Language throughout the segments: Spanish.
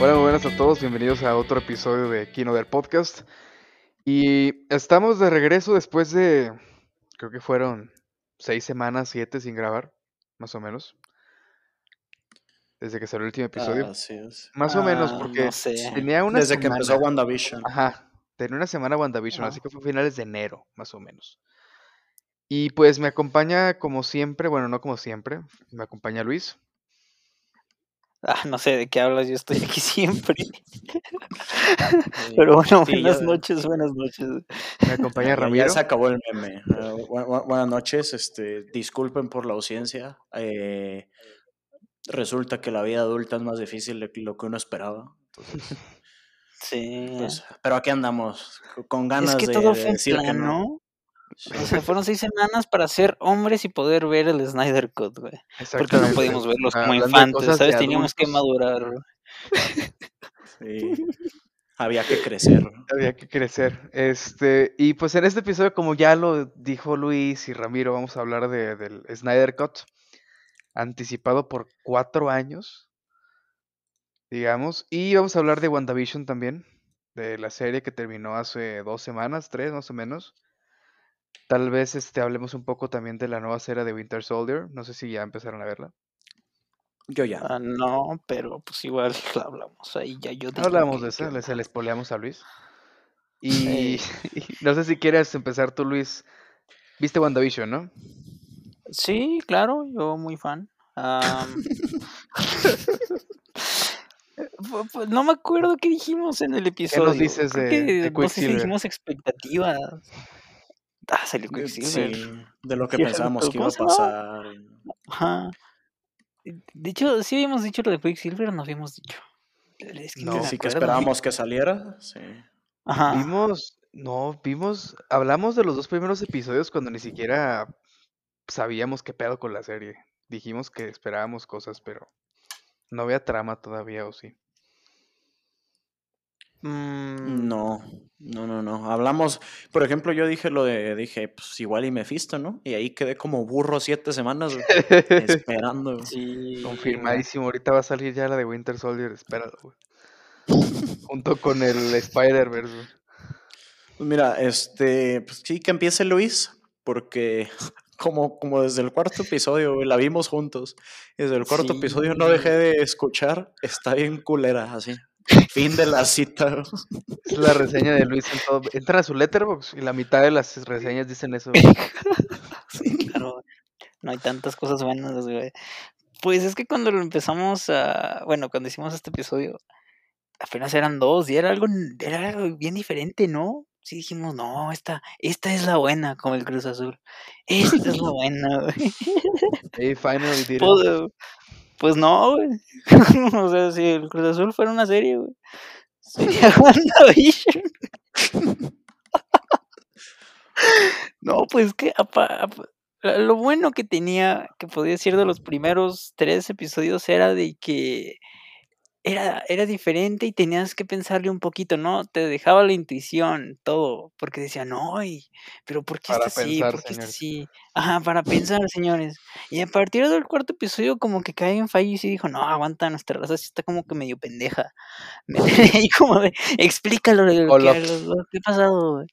Hola, muy buenas a todos, bienvenidos a otro episodio de Kino del Podcast. Y estamos de regreso después de, creo que fueron seis semanas, siete sin grabar, más o menos. Desde que salió el último episodio. Así es. Más o menos, Ah, porque no sé. tenía una Desde que empezó WandaVision. Ajá, tenía una semana WandaVision, Ajá. así que fue finales de enero, más o menos. Y pues me acompaña como siempre, bueno, no como siempre, me acompaña Luis. Ah, no sé de qué hablas, yo estoy aquí siempre. Pero bueno, Sí, buenas noches, buenas noches. Me acompaña Ramiro. Ya se acabó el meme. Ah, bu- bu- buenas noches, este, disculpen por la ausencia. eh, resulta que la vida adulta es más difícil de lo que uno esperaba. Entonces, Sí. pues, pero aquí andamos, co- con ganas es que de, todo de fue en decir que plan, no. ¿no? O sea, fueron seis semanas para ser hombres y poder ver el Snyder Cut, güey. Porque no podíamos verlos como Hablando infantes, ¿sabes? Teníamos que madurar. güey. Sí, había que crecer. ¿no? Había que crecer. Este, y pues en este episodio, como ya lo dijo Luis y Ramiro, vamos a hablar de, del Snyder Cut, anticipado por cuatro años, digamos. Y vamos a hablar de WandaVision también, de la serie que terminó hace dos semanas, tres más o menos. Tal vez este, hablemos un poco también de la nueva serie de Winter Soldier. No sé si ya empezaron a verla. Yo ya. Ah, no, pero pues igual la hablamos ahí ya yo digo Hablamos que- de eso, que- se le spoileamos a Luis. Y, y no sé si quieres empezar tú, Luis. ¿Viste WandaVision, no? Sí, claro, yo muy fan. No me acuerdo qué dijimos en el episodio. dices Creo de- que de no sé si Quicksilver? dijimos expectativas. Ah, salió Quicksilver. Sí, de lo que pensábamos que iba ¿cómo a pasar. Ajá. De hecho, sí habíamos dicho lo de Quicksilver, o no habíamos dicho. Es que No. Sí, que esperábamos que saliera. Sí. Ajá. Vimos, no, vimos, hablamos de los dos primeros episodios cuando ni siquiera sabíamos qué pedo con la serie. Dijimos que esperábamos cosas, pero no había trama todavía, ¿o sí? Mm, No, no, no, no. Hablamos, por ejemplo, yo dije lo de, dije, pues igual y Mephisto, ¿no? Y ahí quedé como burro siete semanas güey, esperando. güey. sí. Confirmadísimo, ahorita va a salir ya la de Winter Soldier, espéralo, güey. Junto con el Spider-Verse. Pues mira, este, pues sí que empiece Luis, porque como, como desde el cuarto episodio, güey, la vimos juntos. y Desde el cuarto episodio no dejé de escuchar, está bien culera, así. Fin de la cita. Es la reseña de Luis en todo. Entran a su letterbox y la mitad de las reseñas dicen eso. Sí, claro. No hay tantas cosas buenas, güey. Pues es que cuando lo empezamos a. Bueno, cuando hicimos este episodio, apenas eran dos y era algo, era algo bien diferente, ¿no? Sí dijimos, no, esta, esta es la buena, como el Cruz Azul. Esta es la buena, güey. Hey, finally did it. Pues, no, güey. o sea, si el Cruz Azul fuera una serie, güey. Sería WandaVision. No, pues que apa- lo bueno que tenía, que podía decir de los primeros tres episodios, era de que era, era diferente y tenías que pensarle un poquito, ¿no? Te dejaba la intuición, todo, porque decía, no, y- pero ¿por qué está así? ¿Por qué está así? Ajá, para pensar, señores. Y a partir del cuarto episodio, como que cae en fallo y sí dijo, no, aguanta, nuestra raza sí está como que medio pendeja. Me ahí como de, explícalo lo, lo Hola. que, lo- lo que ha pasado, güey".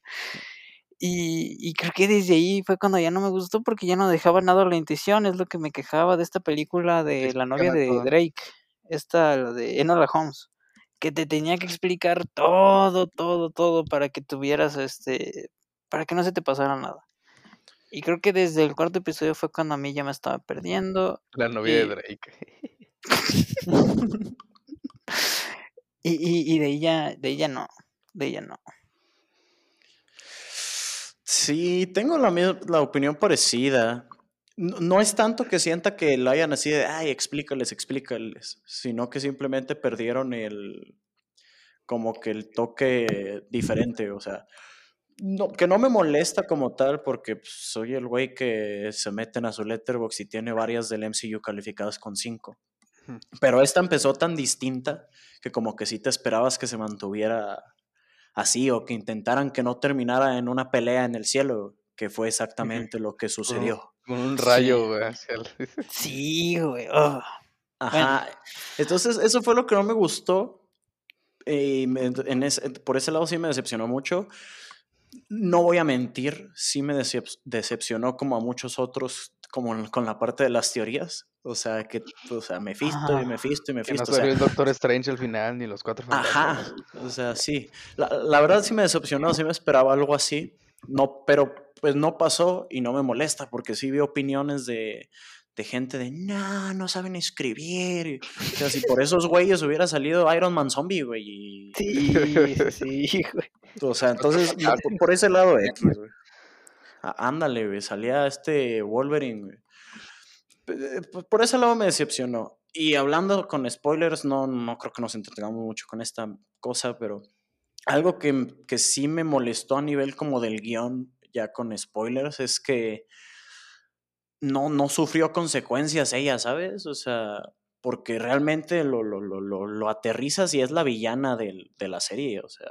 Y, y creo que desde ahí fue cuando ya no me gustó porque ya no dejaba nada a la intuición. Es lo que me quejaba de esta película de la novia de. Drake, esta, la de Enola Holmes, que te tenía que explicar todo, todo, todo para que tuvieras este, para que no se te pasara nada. Y creo que desde el cuarto episodio fue cuando a mí ya me estaba perdiendo. La novia de y- Drake. Y, y, y de ella, de ella no, de ella no. Sí, tengo la, la opinión parecida. No, no es tanto que sienta que lo hayan así de, ay, explícales, explícales, sino que simplemente perdieron el, como que el toque diferente, o sea, no, que no me molesta como tal porque pues, soy el güey que se meten a su letterbox y tiene varias del MCU calificadas con 5. Ujú. Pero esta empezó tan distinta que como que sí te esperabas que se mantuviera así o que intentaran que no terminara en una pelea en el cielo, que fue exactamente lo que sucedió. Con un rayo, güey, Sí, güey. Ajá. Entonces, eso fue lo que no me gustó. Y me- en ese- por ese lado sí me decepcionó mucho. No voy a mentir, sí me decep- decepcionó como a muchos otros, como en- con la parte de las teorías. O sea, que, o sea, Mephisto y. Mephisto y Que no Mephisto. o sea, salió el Doctor Strange al final, ni los cuatro Ajá, o sea, sí. La, la verdad sí me decepcionó, sí me esperaba algo así. No, pero pues no pasó y no me molesta porque sí vi opiniones de, de gente de, no, no saben escribir. y- o sea, si por esos güeyes hubiera salido Iron Man Zombie, güey. y- Sí, sí, sí, güey. o sea, entonces, no, por, por ese lado X, güey. Ah, ándale, güey, salía este Wolverine, güey. Pues por ese lado me decepcionó. Y hablando con spoilers, no, no creo que nos entretengamos mucho con esta cosa, pero algo que, m- que sí me molestó a nivel como del guion, ya con spoilers, es que no, no sufrió consecuencias ella, ¿sabes? O sea, porque realmente lo, lo, lo, lo, lo aterrizas y es la villana del- de la serie, o sea,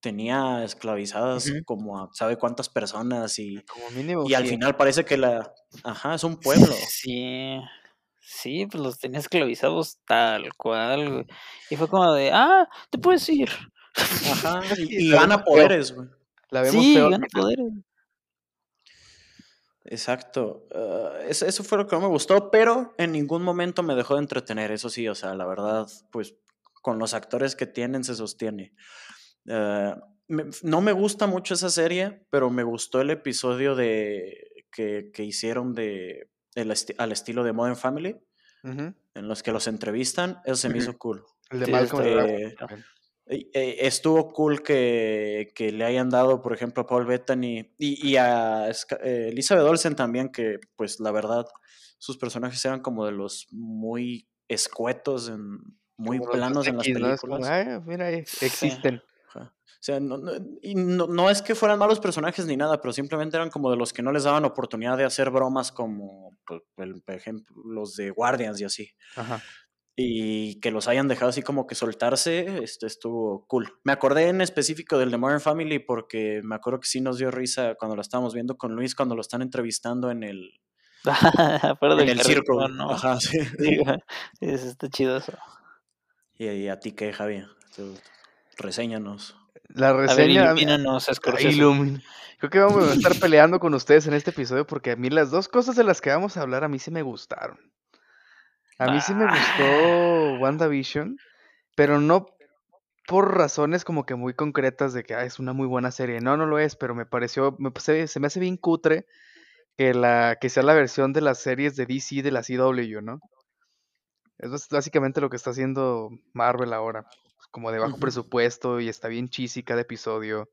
tenía esclavizadas como a sabe cuántas personas y, Como mínimo. y al final parece que la... Ajá, es un pueblo. Sí, sí, pues los tenía esclavizados tal cual. Y fue como de, ah, te puedes ir. Ajá, y, gana poderes, güey. La vemos Sí, peor. gana poderes. Exacto. ah, eso, eso fue lo que no me gustó, pero en ningún momento me dejó de entretener, eso sí, o sea, la verdad, pues con los actores que tienen se sostiene. Ah, me- no me gusta mucho esa serie, pero me gustó el episodio de que, que hicieron de, el esti- al estilo de Modern Family, en los que los entrevistan, eso se me hizo cool. El de Malcolm está Eh, Estuvo cool que, que le hayan dado, por ejemplo, a Paul Bettany y, y a eh, Elizabeth Olsen también, que pues la verdad sus personajes eran como de los muy escuetos, en, muy Como planos en las películas. "Ay, mira, ahí existen. O sea, no, no- y no, no es que fueran malos personajes ni nada, pero simplemente eran como de los que no les daban oportunidad de hacer bromas como, pues, el- por ejemplo, los de Guardians y así Ajá. Y que los hayan dejado así como que soltarse, este estuvo cool. Me acordé en específico del de Modern Family porque me acuerdo que sí nos dio risa cuando lo estábamos viendo con Luis cuando lo están entrevistando en el, Fuera en el. ¿no? Ajá, sí. Sí. Eso está chido eso. Y, y a ti qué, Javi, Tú, reséñanos. La reseña. ilumínanos, Ah, Scorsese. ilumi- Creo que vamos a estar peleando con ustedes en este episodio porque a mí las dos cosas de las que vamos a hablar a mí sí me gustaron. A mí sí me Ah. gustó WandaVision, pero no por razones como que muy concretas de que "Ah, es una muy buena serie. No, no lo es, pero me pareció, me, se, se me hace bien cutre que la que sea la versión de las series de DC de la CW, ¿no? Eso es básicamente lo que está haciendo Marvel ahora, como de bajo presupuesto y está bien cheesy cada episodio.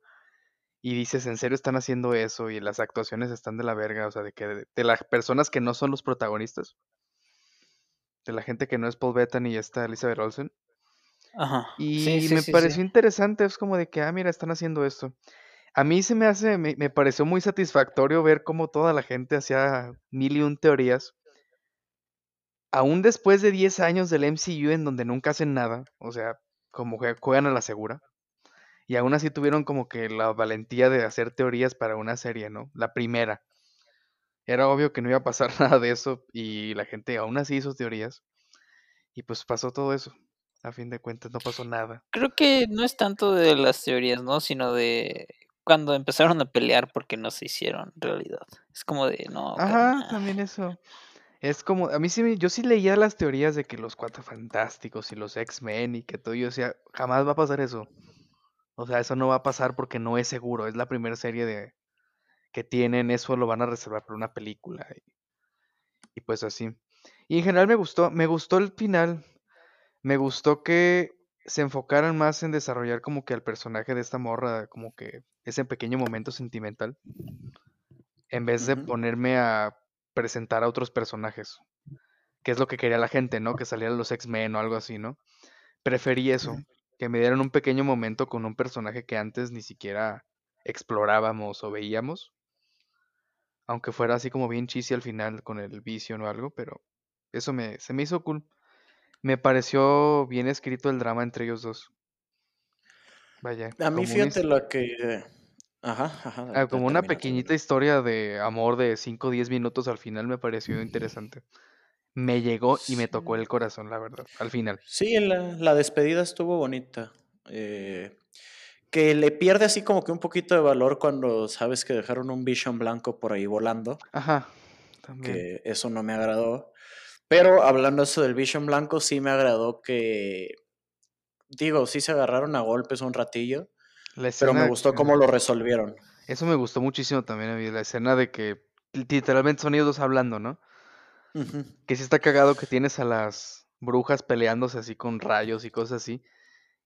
Y dices, ¿en serio están haciendo eso? Y las actuaciones están de la verga, o sea, de que de, de las personas que no son los protagonistas, de la gente que no es Paul Bettany y está Elizabeth Olsen. Ajá. Y Sí, sí, me sí, pareció interesante, es como de que, ah, mira, están haciendo esto. A mí se me hace, me, me pareció muy satisfactorio ver cómo toda la gente hacía mil y un teorías. Aún después de 10 años del MCU en donde nunca hacen nada, o sea, como que juegan a la segura. Y aún así tuvieron como que la valentía de hacer teorías para una serie, ¿no? La primera. Era obvio que no iba a pasar nada de eso y la gente aún así hizo teorías. Y pues pasó todo eso. A fin de cuentas no pasó nada. Creo que no es tanto de las teorías, ¿no? Sino de cuando empezaron a pelear porque no se hicieron realidad. Es como de, no, Ajá, también eso. Es como, a mí sí, me- yo sí leía las teorías de que los Cuatro Fantásticos y los X-Men y que todo, yo decía, jamás va a pasar eso. O sea, eso no va a pasar porque no es seguro. Es la primera serie de que tienen, eso lo van a reservar para una película. Y, y pues así. Y en general me gustó, me gustó el final. Me gustó que se enfocaran más en desarrollar como que al personaje de esta morra, como que ese pequeño momento sentimental. En vez de ponerme a presentar a otros personajes. Que es lo que quería la gente, ¿no? Que salieran los X-Men o algo así, ¿no? Preferí eso. Que me dieran un pequeño momento con un personaje que antes ni siquiera explorábamos o veíamos. Aunque fuera así como bien cheesy al final con el Vision o algo, pero eso me, se me hizo cool. Me pareció bien escrito el drama entre ellos dos. Vaya, A mí una, fíjate lo que... Ajá, ajá, ah, como una pequeñita historia de amor de 5 o 10 minutos al final me pareció interesante. Me llegó y me tocó el corazón, la verdad, al final. Sí, la, la despedida estuvo bonita. Eh, que le pierde así como que un poquito de valor cuando sabes que dejaron un Vision blanco por ahí volando. Ajá. También. Que eso no me agradó. Pero hablando eso del Vision blanco, sí me agradó que. Digo, sí se agarraron a golpes un ratillo. La Pero me gustó que- cómo lo resolvieron. Eso me gustó muchísimo también a mí, la escena de que literalmente son ellos dos hablando, ¿no? Que sí está cagado que tienes a las brujas peleándose así con rayos y cosas así.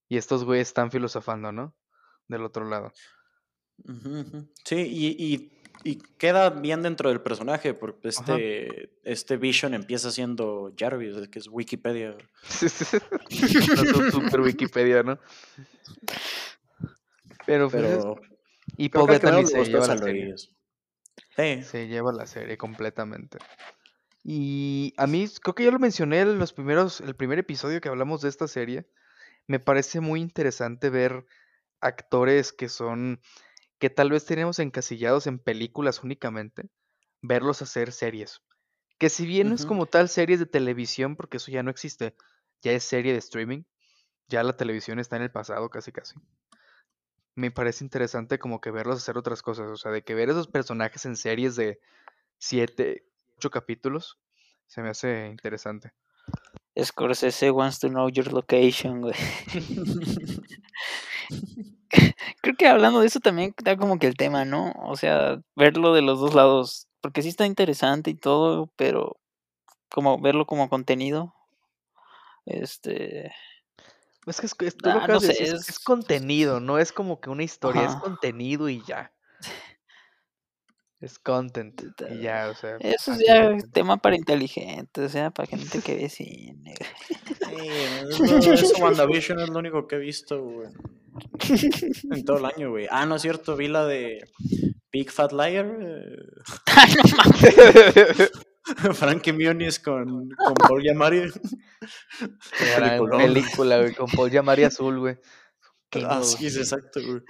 Y estos güeyes están filosofando, ¿no? Del otro lado. Sí, y, y- y queda bien dentro del personaje, porque Ajá. este, este Vision empieza siendo Jarvis, que es Wikipedia. Una super Wikipedia, ¿no? Pero, pues, es- Pero y Paul Bettany se lleva es la serie. Sí. Se lleva la serie completamente. Y a mí, creo que yo lo mencioné en los primeros, el primer episodio que hablamos de esta serie. Me parece muy interesante ver actores que son, que tal vez tenemos encasillados en películas únicamente, verlos hacer series. Que si bien no es como tal series de televisión, porque eso ya no existe, ya es serie de streaming, ya la televisión está en el pasado casi casi. Me parece interesante como que verlos hacer otras cosas, o sea, de que ver esos personajes en series de siete, ocho capítulos, se me hace interesante. Scorsese wants to know your location, güey. Creo que hablando de eso también da como que el tema, ¿no? O sea, verlo de los dos lados, porque sí está interesante y todo, pero como verlo como contenido, este, Es que es, es- Ah, no sé, es, es es- contenido, no es como que una historia, es contenido y ya. Es content y ya, o sea. eso es ya cuenta. tema para inteligentes, o sea, para gente que ve cine. Sí, es lo- eso WandaVision es lo único que he visto, güey. En todo el año, güey. Ah, no es cierto, vi la de Big Fat Liar. eh, Ah, no mames. Frankie Muniz con, con Paul Peliculón. película, güey, con Paul Giamatti Azul, güey. Qué Ah, no- sí, es exacto, güey.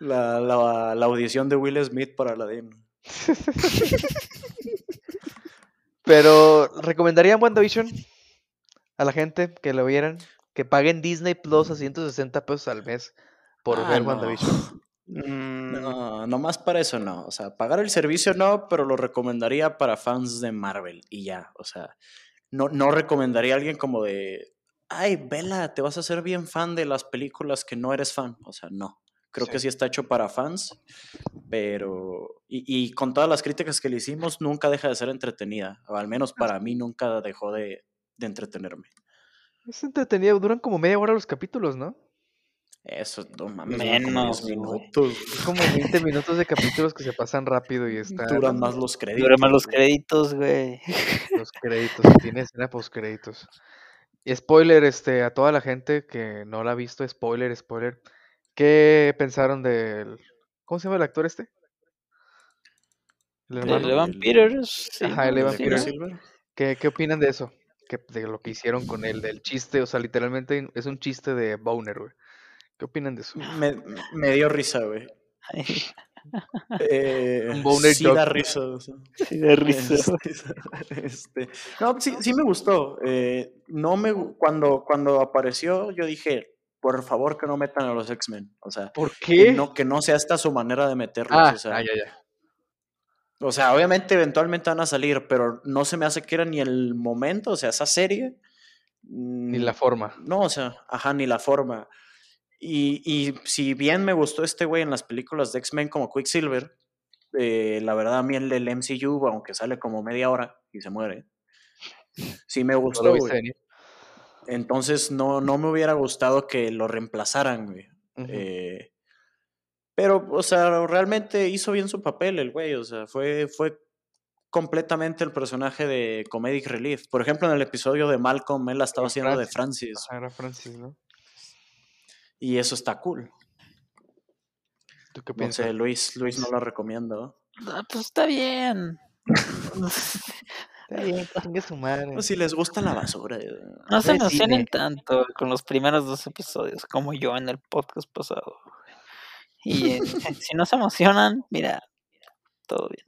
La, la, la audición de Will Smith para Aladdin. Pero, ¿recomendarían WandaVision? A la gente que lo vieran. Que paguen Disney Plus a 160 pesos al mes por Ah, ver no. WandaVision. Mm, No, nomás para eso no. O sea, pagar el servicio no, pero lo recomendaría para fans de Marvel y ya. O sea, no, no recomendaría a alguien como de, ay, vela, te vas a hacer bien fan de las películas que no eres fan. O sea, no. Creo que Sí. sí está hecho para fans, pero... Y, y con todas las críticas que le hicimos, nunca deja de ser entretenida. O al menos para mí nunca dejó de, de entretenerme. Es entretenido, duran como media hora los capítulos, ¿no? Eso, no mames, duran como Menos, 10 güey. minutos. Es como 20 minutos de capítulos que se pasan rápido y está. Duran más los créditos. Dura más los güey. créditos, güey. Los créditos, tiene escena post créditos. Y spoiler, este, a toda la gente que no la ha visto, spoiler, spoiler. ¿Qué pensaron del. ¿Cómo se llama el actor este? El. Evan Peters. sí, Ajá, el. Evan Sí, Peters. ¿Qué, qué opinan de eso? Que, de lo que hicieron con él, del chiste, o sea, literalmente es un chiste de Boner, güey. ¿Qué opinan de eso? Me, me dio risa, güey. Eh, Un sí da risa. o sea, Sí, da risa. este, este, no, sí, sí me gustó. eh, no me, cuando, cuando apareció, yo dije, por favor que no metan a los X-Men. O sea, ¿Por que qué? no, que no sea esta su manera de meterlos. ah, o, sea, ah, ya, ya. O sea, obviamente eventualmente van a salir, pero no se me hace que era ni el momento, o sea, esa serie. Ni mm, la forma. no, o sea, ajá, ni la forma. Y, y si bien me gustó este güey en las películas de X-Men como Quicksilver, eh, la verdad a mí el del MCU, aunque sale como media hora y se muere, sí me gustó, güey. Entonces no, no me hubiera gustado que lo reemplazaran, güey. Eh, pero, o sea, realmente hizo bien su papel el güey, o sea, fue, fue completamente el personaje de Comedic Relief. Por ejemplo, en el episodio de Malcolm, él la estaba haciendo de Francis. Ajá, era Francis, ¿no? Y eso está cool. ¿Tú qué No piensas? sé, Luis, Luis no lo recomiendo. Ah, pues está bien. Está bien, chingue su madre. Pues si les gusta la basura. eh. No se Ve emocionen tanto con los primeros dos episodios como yo en el podcast pasado. Y eh, si no se emocionan, mira, todo bien.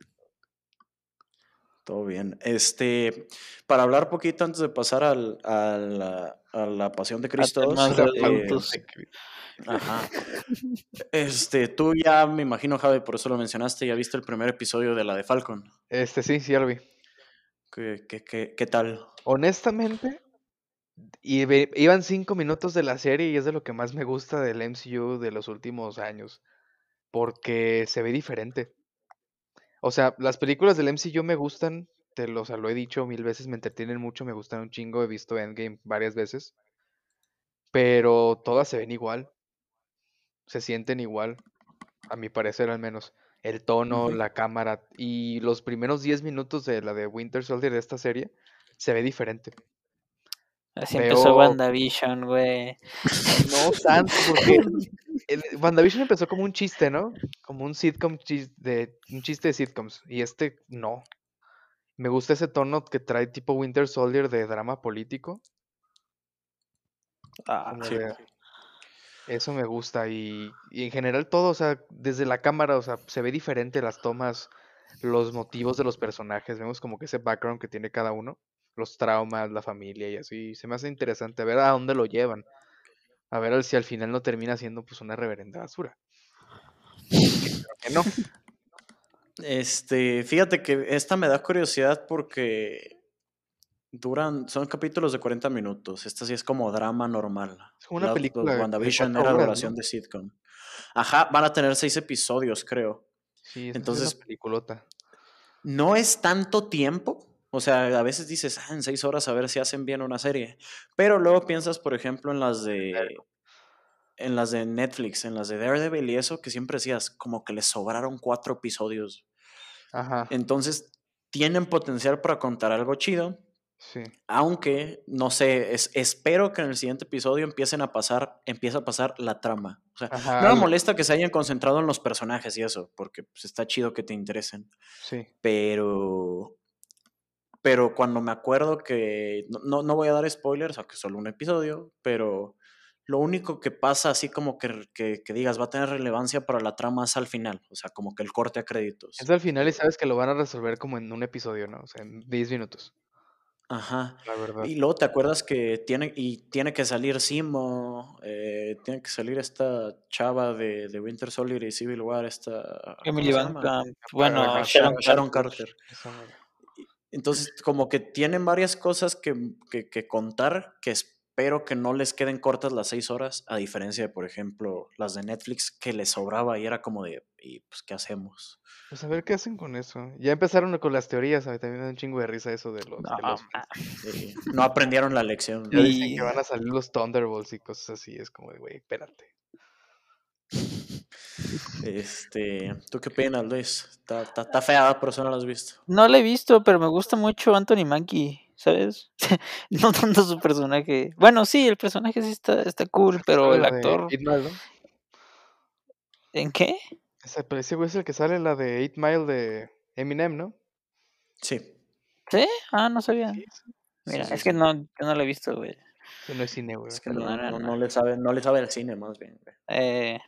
Todo bien. Este, para hablar poquito antes de pasar al, al, a la Pasión de Cristo. eh. Ajá. Este, tú ya me imagino, Javi, por eso lo mencionaste, ya viste el primer episodio de la de Falcon. Este sí, sí, ya lo vi. ¿Qué, qué, qué, qué tal? Honestamente, y ve- iban cinco minutos de la serie y es de lo que más me gusta del MCU de los últimos años, porque se ve diferente. O sea, las películas del MCU me gustan, te lo, o sea, lo he dicho mil veces, me entretienen mucho, me gustan un chingo, he visto Endgame varias veces, pero todas se ven igual, se sienten igual, a mi parecer al menos. El tono, la cámara y los primeros 10 minutos de la de Winter Soldier de esta serie se ve diferente. Así empezó WandaVision, güey. No tanto, porque WandaVision empezó como un chiste, ¿no? Como un sitcom de un chiste de sitcoms. Y este no. Me gusta ese tono que trae tipo Winter Soldier de drama político. Ah, Sí. de- eso me gusta. Y, y en general todo, o sea, desde la cámara, o sea, se ve diferente las tomas, los motivos de los personajes. Vemos como que ese background que tiene cada uno. Los traumas, la familia y así. Se me hace interesante ver a dónde lo llevan. A ver si al final no termina siendo pues una reverenda basura. Que no. Este, fíjate que esta me da curiosidad porque duran, son capítulos de 40 minutos. Esta sí es como drama normal. Es como una La- película WandaVision era horas, duración ¿no? de sitcom. Ajá, van a tener seis episodios, creo. Sí, es- es Entonces- una peliculota. No es tanto tiempo. O sea, a veces dices, ah, en seis horas a ver si hacen bien una serie. Pero luego piensas, por ejemplo, en las de. En las de Netflix, en las de Daredevil y eso, que siempre decías, como que les sobraron cuatro episodios. Ajá. Entonces, tienen potencial para contar algo chido. Sí. Aunque, no sé, es- espero que en el siguiente episodio empiecen a pasar, empiece a pasar la trama. O sea, Ajá. no me molesta que se hayan concentrado en los personajes y eso, porque pues, está chido que te interesen Sí. pero pero cuando me acuerdo que no, no, no voy a dar spoilers, aunque solo un episodio, pero lo único que pasa así como que, que, que digas va a tener relevancia para la trama es al final, o sea, como que el corte a créditos. Es al final y sabes que lo van a resolver como en un episodio, ¿no? O sea, en 10 minutos. Ajá. La verdad. Y luego te acuerdas que tiene, y tiene que salir Simo, eh, tiene que salir esta chava de, de Winter Soldier y Civil War, esta... Emily ¿cómo se Van. Bueno, Ajá, Sharon, Sharon Carter. Carter. Entonces, como que tienen varias cosas que, que- que contar que espero que no les queden cortas las seis horas, a diferencia de, por ejemplo, las de Netflix que les sobraba y era como de, ¿y pues qué hacemos? Pues a ver qué hacen con eso. Ya empezaron con las teorías, a mí también me da un chingo de risa eso de los... de No, los- no aprendieron la lección. ya dicen y- que van a salir los Thunderbolts y cosas así. Es como de, güey, espérate. Este, ¿Tú qué opinas, Luis? Está, está, está fea, pero eso no la has visto. No la he visto, pero me gusta mucho Anthony Mackie, ¿sabes? no tanto su personaje. Bueno, sí, el personaje sí está, está cool, pero el actor. Eight Mile, ¿no? ¿En qué? Ese, pero ese güey es el que sale en la de 8 Mile de Eminem, ¿no? Sí. ¿Sí? Ah, no sabía. Sí, Mira, sí, es sí. que no, yo no la he visto, güey. Eso no es cine, güey. Es que no, Perdona, no, no. no le sabe, no le sabe al cine, más bien. güey. Eh,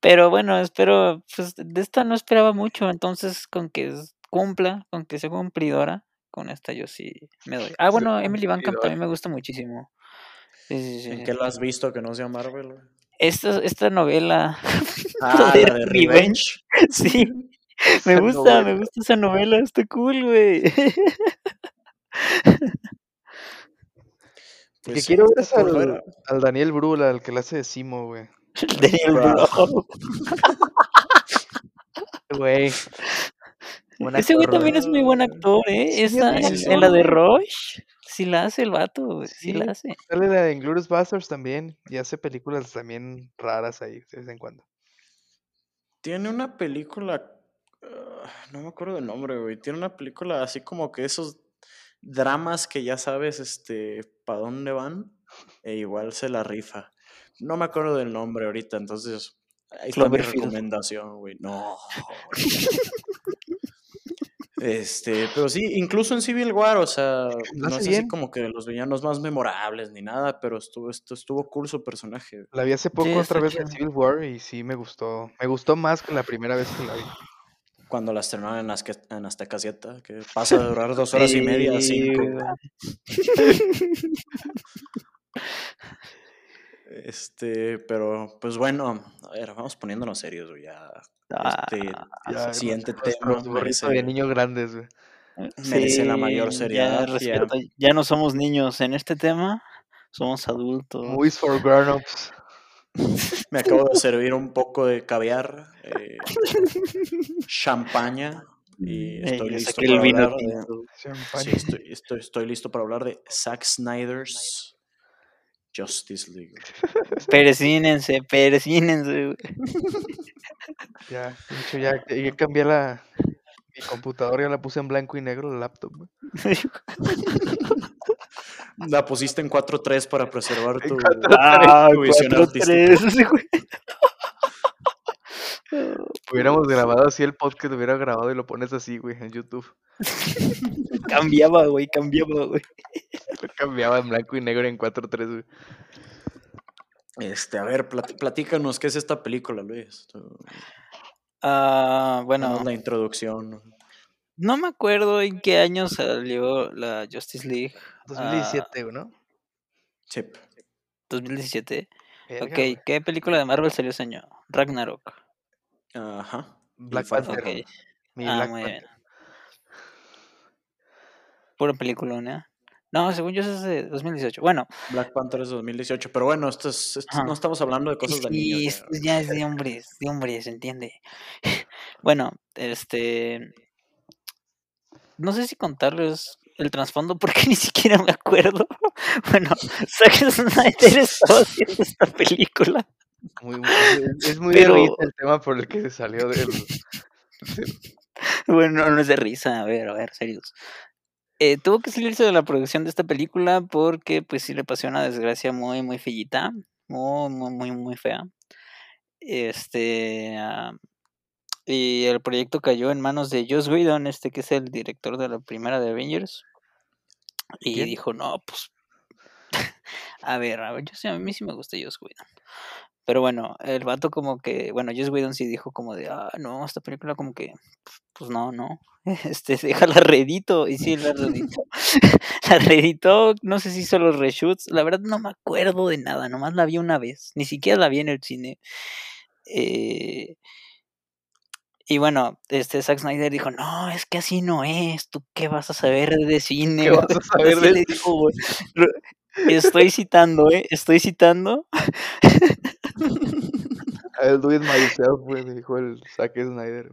Pero bueno, espero, pues de esta no esperaba mucho, entonces con que cumpla, con que sea cumplidora, con esta yo sí me doy. Ah, bueno, Emily cumplidora. también me gusta muchísimo. Sí, sí, sí. ¿En qué la has visto que no sea Marvel? güey? Esta, esta novela, Ah, de la de Revenge. Revenge. sí, me gusta, me gusta esa novela, está cool, güey. El que Pues, quiero ver es por al, al Daniel Brula, el que le hace de Simo, güey. Daniel. Bro. Güey. Ese güey también es muy buen actor, ¿eh? Sí, Esta, en, la de. Rush, sí la hace el vato, güey, sí, Sí. la hace. Sale la de Inglourious Basterds también. Y hace películas también raras ahí, de vez en cuando. Tiene una película, ah, no me acuerdo del nombre, güey. Tiene una película así como que esos dramas que ya sabes, este, para dónde van, e igual se la rifa. No me acuerdo del nombre ahorita, entonces ahí está mi recomendación, güey. No. Este, pero sí, incluso en Civil War, o sea, no así bien. como que de los villanos más memorables ni nada, pero estuvo, esto estuvo cool su personaje. La vi hace poco Sí, otra vez en. Civil War y sí me gustó. Me gustó más que la primera vez que la vi. Cuando la estrenaron en, Azque- en Azteca 7, que pasa de durar dos horas y media a Sí, cinco. Este, pero pues bueno, a ver, vamos poniéndonos serios, güey, ya. Ah, Este, Ya, siguiente nuestro tema merece, de niños grandes, güey. merece la mayor sí, seriedad. Ya, ya. respeto, ya no somos niños en este tema, somos adultos. Movies for grown-ups. Me acabo de servir un poco de caviar, eh, champaña y estoy listo el para vino hablar de, sí, estoy, estoy, estoy listo para hablar de Zack Snyder's Justice League. Persínense, persínense. Ya, de hecho, ya, ya cambié la. Mi computadora ya la puse en blanco y negro, la laptop. La pusiste en 4.3 para preservar En tu, 4:3. Ah, tu visión 4-3, güey. Hubiéramos grabado así el podcast, lo hubiera grabado y lo pones así, güey, en YouTube. Cambiaba, güey, cambiaba, güey. Cambiaba en blanco y negro en 4.3, güey. Este, a ver, plat- platícanos qué es esta película, Luis. Ah, bueno, la introducción. No me acuerdo en qué año salió la Justice League. 2017, güey, ¿no? Sí. 2017. Verga, Ok. ¿qué película de Marvel salió ese año? Ragnarok. Ajá. Black. Panther. Mi Ah, Black muy Panther. bien. Pura película, ¿no? No, según yo es de 2018. Bueno, Black Panther es 2018, pero bueno, esto es, esto- no estamos hablando de cosas de sí, niños. esto ya. ya es de hombres, de hombres, ¿entiende? bueno, este... No sé si contarles el trasfondo porque ni siquiera me acuerdo. bueno, Zack Snyder estaba haciendo esta película. Muy, muy- es- es muy Pero- de risa el tema por el que se salió del. Bueno, no es de risa, a ver, a ver, serios. Eh, tuvo que salirse de la producción de esta película porque pues sí le pasó una desgracia muy, muy fellita, muy, muy, muy, muy fea. Este, ah, y el proyecto cayó en manos de Joss Whedon, este que es el director de la primera de Avengers. Y ¿Quién? dijo, no, pues, a ver, a ver, yo sí, a mí sí me gusta Joss Whedon. Pero bueno, el vato como que, bueno, Joss Whedon sí dijo como de, ah, no, esta película como que, pues no, no, este, déjala redito, y sí, la reditó, la reditó, no sé si hizo los reshoots, la verdad no me acuerdo de nada, nomás la vi una vez, ni siquiera la vi en el cine, eh, y bueno, este Zack Snyder dijo, no, es que así no es, ¿tú qué vas a saber de cine? ¿Qué güey?" vas a saber de le Estoy citando, ¿eh? Estoy citando. I'll do it myself, güey, dijo el Zack Snyder.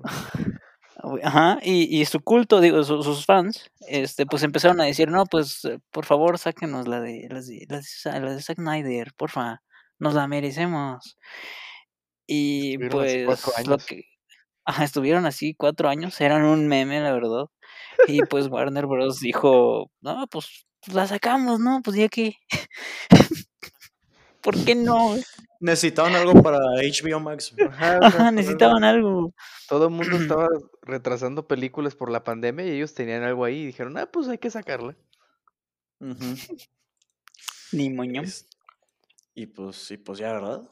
güey, Ajá, y, y su culto, digo, su- sus fans, este, pues empezaron a decir, no, pues, eh, por favor, sáquenos la de, las de, las de, de Zack Snyder, porfa, nos la merecemos. Y pues, lo que, ajá, estuvieron así cuatro años, eran un meme, la verdad. Y pues Warner Bros. dijo, no, pues, la sacamos, ¿no? Pues ya que, ¿por qué no? Necesitaban algo para HBO Max. Ajá, necesitaban algo. Todo el mundo estaba retrasando películas por la pandemia y ellos tenían algo ahí y dijeron, ah, pues hay que sacarla. Ni moño. Y pues, y pues ya, ¿verdad?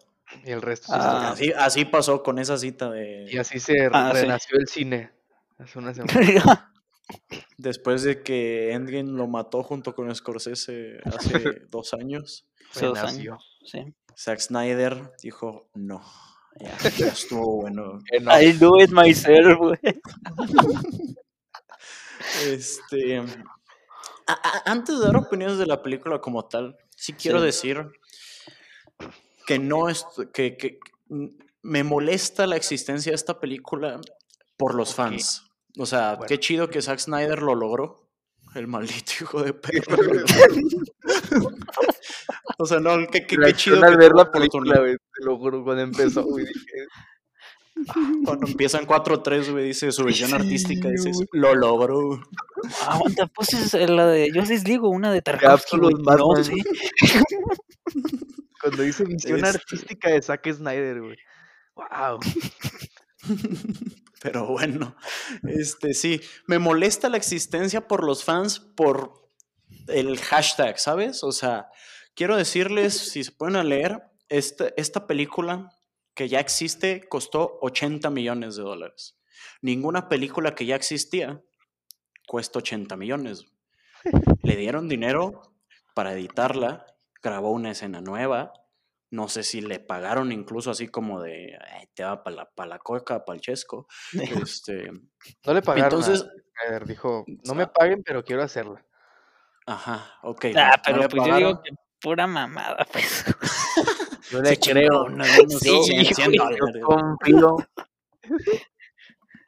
Y el resto sí Ah. Así, así pasó con esa cita de... Y así se Ah, sí. renació el cine. Hace una semana. Después de que Endgame lo mató junto con Scorsese hace dos años, Hace dos renació. años, sí. Zack Snyder dijo, no, ya, ya estuvo bueno. I'll do it myself, güey. Este, a- a- antes de dar opiniones de la película como tal, sí quiero Sí. decir que no es que, que me molesta la existencia de esta película por los Ok. fans. O sea, Bueno. qué chido que Zack Snyder lo logró. El maldito hijo de perro. o sea, no, qué, qué, qué chido al que ver la la película, oportunidad. güey, te lo juro, cuando empezó, güey, dije, Cuando empiezan 4-3, güey, dice su visión Sí, artística, dices, güey. lo logró. Aguanta, pues es la de. Yo les digo, una de Tarkovsky. Absolute güey, No Madman. cuando dice visión Este- artística de Zack Snyder, güey. Wow. Pero bueno, este sí, me molesta la existencia por los fans por el hashtag, ¿sabes? O sea, quiero decirles, si se pueden leer, esta, esta película que ya existe costó 80 millones de dólares. Ninguna película que ya existía cuesta 80 millones. Le dieron dinero para editarla, grabó una escena nueva. No sé si le pagaron incluso así como de, "Ay, te va para la, pa' la coca, para el chesco. Este, No le pagaron Entonces- a dijo, no me paguen, pero quiero hacerla. ajá, ok. Ah, no pero pues yo digo que pura mamada, pues. Yo le creo unos- unos Sí, 100, 100 güey. dólares. confío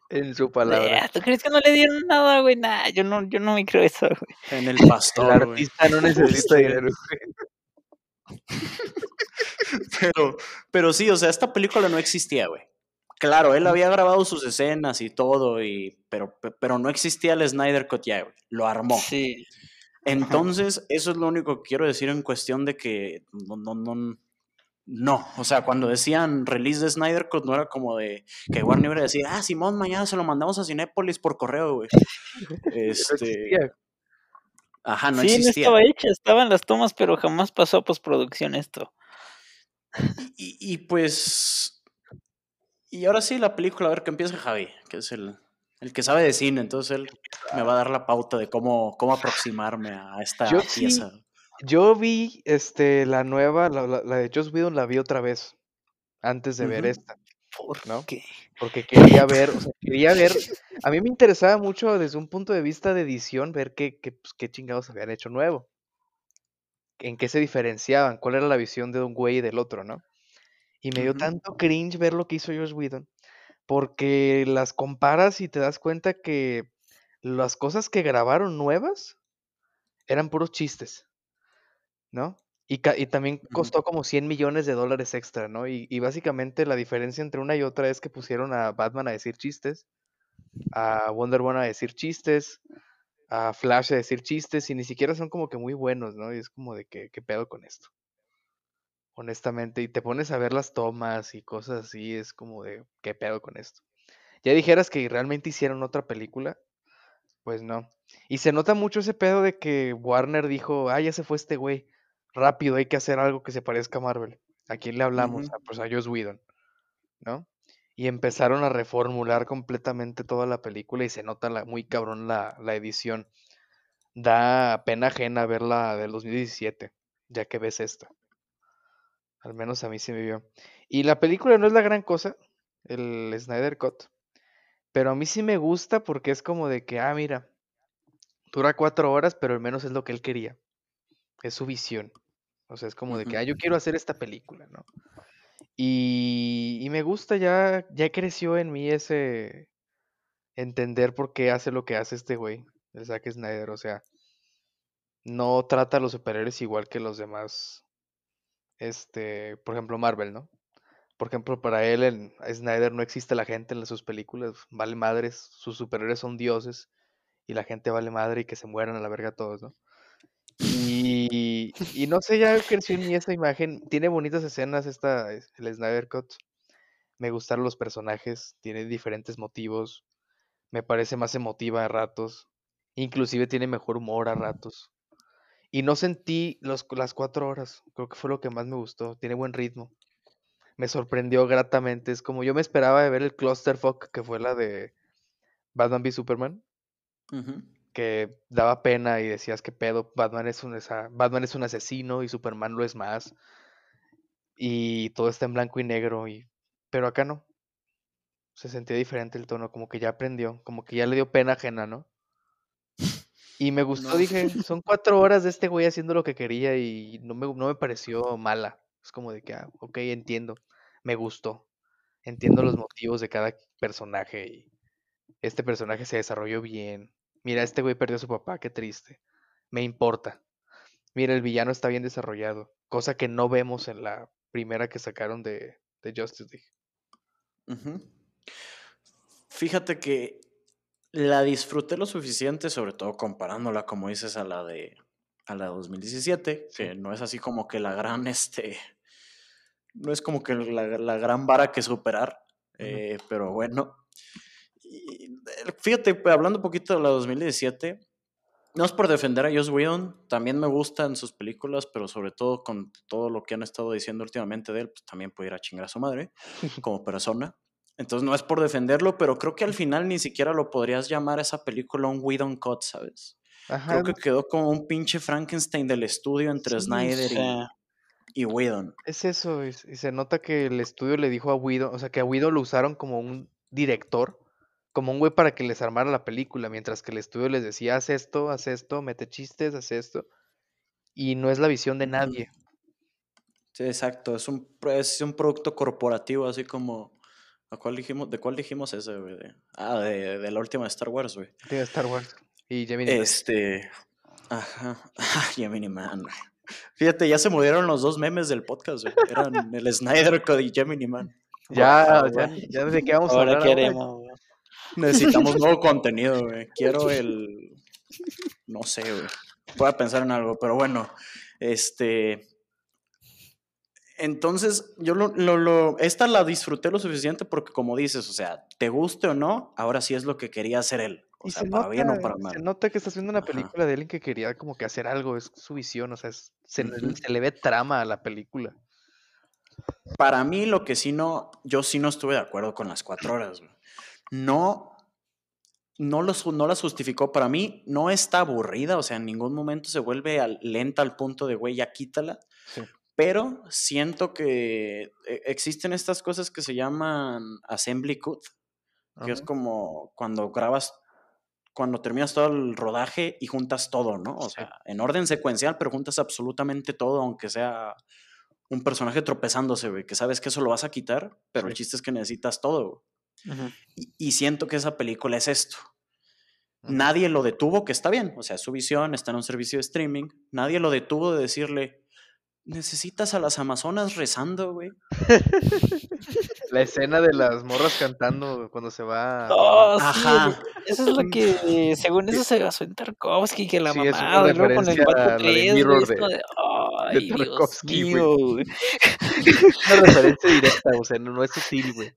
en su palabra. Eh, ¿Tú crees que no le dieron nada, güey? Nah, yo no, yo no me creo eso, güey. En el El pastor, güey. artista no necesita dinero. Pero, pero sí, o sea, esta película no existía, güey. Claro, él había grabado sus escenas y todo, y, pero, pe- pero no existía el Snyder Cut ya, güey. Lo armó. Sí. Entonces, eso es lo único que quiero decir en cuestión de que no, no, no, no. O sea, cuando decían release de Snyder Cut, no era como de que Warner iba a decir, ah, Simón, mañana se lo mandamos a Cinépolis por correo, güey. No Este, existía. Ajá, no sí, no existía. estaba hecha, estaban las tomas, pero jamás pasó a postproducción esto. Y, y pues. Y ahora sí, la película, a ver que empieza Javi, que es el, el que sabe de cine, entonces él me va a dar la pauta de cómo, cómo aproximarme a esta Yo sí- pieza. Yo vi este, la nueva, la, la- la de Joss Whedon la vi otra vez, antes de ver esta, ¿Por ¿no? qué? porque quería ver, o sea, quería ver, a mí me interesaba mucho desde un punto de vista de edición ver qué, qué, pues, qué chingados habían hecho nuevo, en qué se diferenciaban, cuál era la visión de un güey y del otro, ¿no? Y me dio tanto cringe ver lo que hizo Joss Whedon, porque las comparas y te das cuenta que las cosas que grabaron nuevas eran puros chistes, ¿no? Y, y también costó como 100 millones de dólares extra, ¿no? Y, y básicamente la diferencia entre una y otra es que pusieron a Batman a decir chistes, a Wonder Woman a decir chistes, a Flash a decir chistes, y ni siquiera son como que muy buenos, ¿no? Y es como de que, ¿qué pedo con esto? Honestamente, y te pones a ver las tomas y cosas así, es como de, ¿qué pedo con esto? Ya dijeras que realmente hicieron otra película, pues no. Y se nota mucho ese pedo de que Warner dijo, ah, ya se fue este güey, rápido, hay que hacer algo que se parezca a Marvel. ¿A quién le hablamos? Ujú. Ah, pues a Joss Whedon, ¿no? Y empezaron a reformular completamente toda la película y se nota la, muy cabrón la, la edición. Da pena ajena ver la del 2017, ya que ves esta. Al menos a mí sí me vio. Y la película no es la gran cosa, el Snyder Cut. Pero a mí sí me gusta porque es como de que, ah, mira, dura cuatro horas, pero al menos es lo que él quería. Es su visión. O sea, es como de que, ah, yo quiero hacer esta película, ¿no? Y, y me gusta, ya, ya creció en mí ese entender por qué hace lo que hace este güey, el Zack Snyder. O sea, no trata a los superhéroes igual que los demás. Este, por ejemplo, Marvel, ¿no? Por ejemplo, para él, en Snyder no existe la gente en sus películas, vale madres, sus superhéroes son dioses y la gente vale madre y que se mueran a la verga todos, ¿no? Y, y no sé, ya creció en mí esa imagen. Tiene bonitas escenas esta, es- el Snyder Cut. Me gustaron los personajes, tiene diferentes motivos. Me parece más emotiva a ratos. Inclusive tiene mejor humor a ratos. Y no sentí los, las cuatro horas. Creo que fue lo que más me gustó. Tiene buen ritmo. Me sorprendió gratamente. Es como yo me esperaba de ver el Clusterfuck, que fue la de Batman v Superman Ujú. Que daba pena y decías que pedo, Batman es un esa- Batman es un asesino y Superman lo es más. Y todo está en blanco y negro y pero acá no. Se sentía diferente el tono, como que ya aprendió, como que ya le dio pena ajena, ¿no? Y me gustó, No. dije, son cuatro horas de este güey haciendo lo que quería y no me, no me pareció mala. Es como de que, ah, ok, entiendo, me gustó. Entiendo los motivos de cada personaje y este personaje se desarrolló bien. Mira, este güey perdió a su papá, qué triste. Me importa. Mira, el villano está bien desarrollado, cosa que no vemos en la primera que sacaron de, de Justice League. Fíjate que la disfruté lo suficiente, sobre todo comparándola, como dices, a la de a la 2017, Sí. que no es así como que la gran, este, no es como que la, la gran vara que superar, eh, pero bueno. Y, fíjate, hablando un poquito de la 2017, no es por defender a Joss Whedon, también me gustan sus películas, pero sobre todo con todo lo que han estado diciendo últimamente de él, pues también puede ir a chingar a su madre como persona. Entonces no es por defenderlo, pero creo que al final ni siquiera lo podrías llamar a esa película un Whedon Cut, ¿sabes? Ajá, Creo que quedó como un pinche Frankenstein del estudio entre Sí, Snyder Sí. y, y Whedon. es eso, es- y se nota que el estudio le dijo a Guido, o sea, que a Guido lo usaron como un director, como un güey para que les armara la película, mientras que el estudio les decía, haz esto, haz esto, mete chistes, haz esto, y no es la visión de nadie. Sí, exacto. Es un, es un producto corporativo, así como. ¿a cuál dijimos, ¿De cuál dijimos ese, güey? Ah, de, de la última de Star Wars, güey. de Star Wars y Gemini Man. Este. Ajá. Gemini Man, güey. Fíjate, ya se murieron los dos memes del podcast, güey. Eran el Snyder Code y Gemini Man. Ya, ya, güey. ya de qué vamos a hablar ahora? queremos. Necesitamos nuevo contenido, güey. Quiero el. No sé, güey. Voy a pensar en algo, pero bueno. Este. Entonces, yo lo, lo, lo- Esta la disfruté lo suficiente porque, como dices, o sea, te guste o no, ahora sí es lo que quería hacer él. O Y sea, se para nota, bien o para se mal. nota que estás viendo una Ajá. película de alguien que quería como que hacer algo, es su visión, o sea, es- se, se le ve trama a la película. Para mí, lo que sí no. Yo sí no estuve de acuerdo con las cuatro horas, güey. No. No, los, no las justificó. Para mí, no está aburrida. O sea, en ningún momento se vuelve al- lenta al punto de, güey, ya quítala. Sí. Pero siento que eh, existen estas cosas que se llaman assembly cut, que es como cuando grabas, cuando terminas todo el rodaje y juntas todo, ¿no? O sea, en orden secuencial, pero juntas absolutamente todo, aunque sea un personaje tropezándose, güey, que sabes que eso lo vas a quitar, pero el chiste es que necesitas todo. Y, y siento que esa película es esto. Nadie lo detuvo, que está bien, o sea, su visión, está en un servicio de streaming, nadie lo detuvo de decirle, necesitas a las amazonas rezando, güey. La escena de las morras cantando cuando se va. Oh, sí, Ajá. Esa es la que, según eso, se basó en Tarkovsky, que la Sí, es luego con el referencia vato a la de 3, Mirror güey, es de- Dios Tarkovsky, güey. mío, güey. una referencia directa, o sea, no, no es sutil, güey.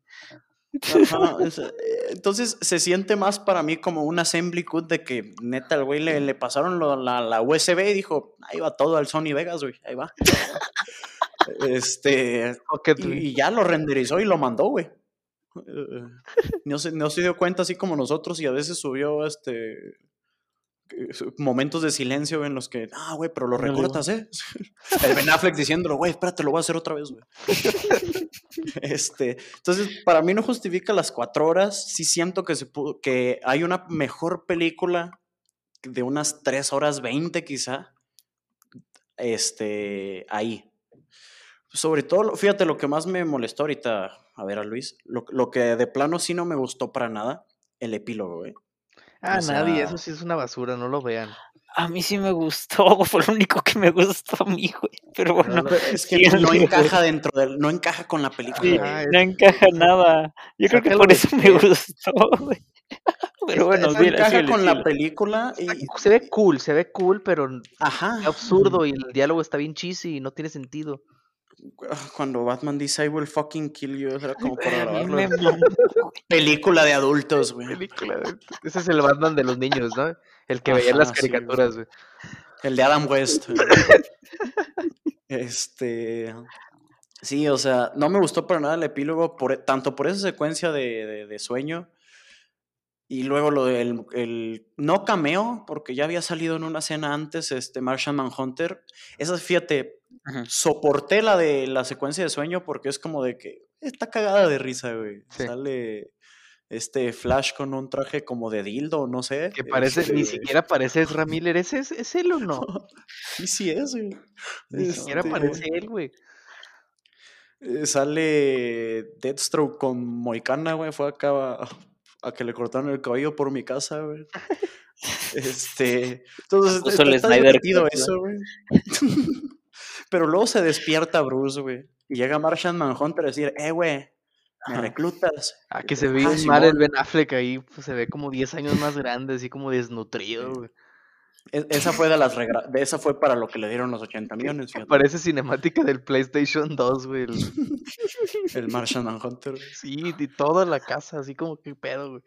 Ajá, eh, entonces se siente más para mí como un assembly cut de que neta el güey le, le pasaron lo- la, la USB y dijo, ahí va todo al Sony Vegas, güey, ahí va. este, y, y ya lo renderizó y lo mandó, güey. Eh, No se, no se dio cuenta así como nosotros y a veces subió este eh, momentos de silencio en los que, ah, güey, pero lo recortas, ¿eh? El Ben Affleck diciéndolo, güey, espérate, lo voy a hacer otra vez, güey. Este, entonces, para mí no justifica las cuatro horas. Sí siento que, se pudo- que hay una mejor película de unas tres horas veinte quizá. Este, ahí. Sobre todo, fíjate, lo que más me molestó ahorita, a ver a Luis, lo, lo que de plano sí no me gustó para nada, el epílogo, güey. Ah, o nadie, sea- eso sí es una basura, no lo vean. A mí sí me gustó, fue lo único que me gustó a mí, güey. Pero bueno, lo- Es que Sí, no güey. encaja dentro del, no encaja con la película. sí. Ah, no encaja nada. Yo creo que por eso me gustó, güey. Pero bueno, No encaja con la película y, Se ve cool, se ve cool, pero ajá. es absurdo y el diálogo está bien cheesy y no tiene sentido. Cuando Batman dice I will fucking kill you, era como para grabarlo. Película de adultos, güey. Película de- Ese es el Batman de los niños, ¿no? El que veía las Ajá, sí, güey. caricaturas, güey. El de Adam West. güey. este. Sí, o sea, no me gustó para nada el epílogo, por, tanto por esa secuencia de, de- de sueño. Y luego lo del el, no cameo, porque ya había salido en una escena antes, este Martian Manhunter. Esa, fíjate, Soporté la de la secuencia de sueño porque es como de que está cagada de risa, güey. Sí. Sale este Flash con un traje como de dildo, no sé. Que parece, ni siquiera parece Ezra Miller. ¿Es, es, es él o no? Sí, sí es, güey. Ni siquiera Este, parece él, güey. eh, Sale Deathstroke con Moicana, güey. Fue acá a, a que le cortaron el cabello por mi casa, güey. Este. Entonces, está Snyder divertido eso, güey. Pero luego se despierta Bruce, güey. Y llega Martian Manhunter a decir, eh, güey, me reclutas. Ah, que se ve Ah, mal el. Ben Affleck ahí. pues, se ve como 10 años más grande, así como desnutrido, güey. E- Esa fue de las regra- esa fue para lo que le dieron los 80 millones, fíjate. Parece cinemática del PlayStation 2, güey. el- El Martian Manhunter. Sí, y toda la casa, así como que pedo, güey.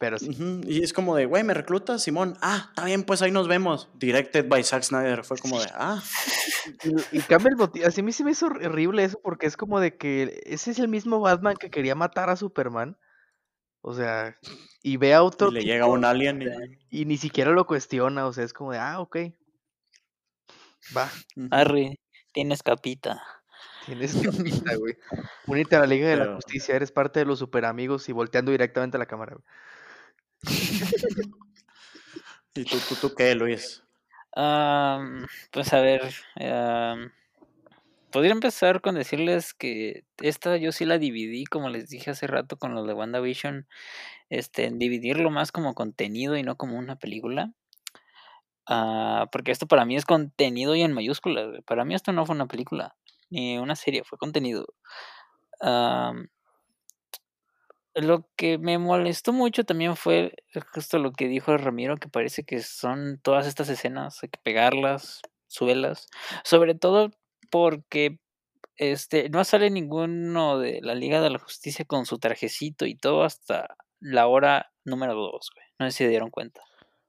Pero sí. Y es como de, güey, ¿me reclutas, Simón? Ah, está bien, pues ahí nos vemos. Directed by Zack Snyder. Fue como de, ah, Y, y cambia el motivo. Así a mí sí me hizo horrible eso porque es como de que ese es el mismo Batman que quería matar a Superman. O sea, y ve a otro y le llega tipo un alien. Y, y ni siquiera lo cuestiona. O sea, es como de, ah, ok. Va. Arre, tienes capita. tienes capita, güey. Únete a la Liga de la Justicia, eres parte de los super amigos y volteando directamente a la cámara. güey. ¿Y tú, tú, tú qué, Luis? Am, pues a ver, podría empezar con decirles que esta yo sí la dividí, como les dije hace rato con los de WandaVision, este, dividirlo más como contenido y no como una película. Ah, porque esto para mí es contenido y en mayúsculas. Para mí esto no fue una película, ni una serie, fue contenido. Lo que me molestó mucho también fue justo lo que dijo Ramiro, que parece que son todas estas escenas, hay que pegarlas, súbelas. Sobre todo porque este no sale ninguno de la Liga de la Justicia con su trajecito y todo hasta la hora número 2, güey. No sé si se dieron cuenta.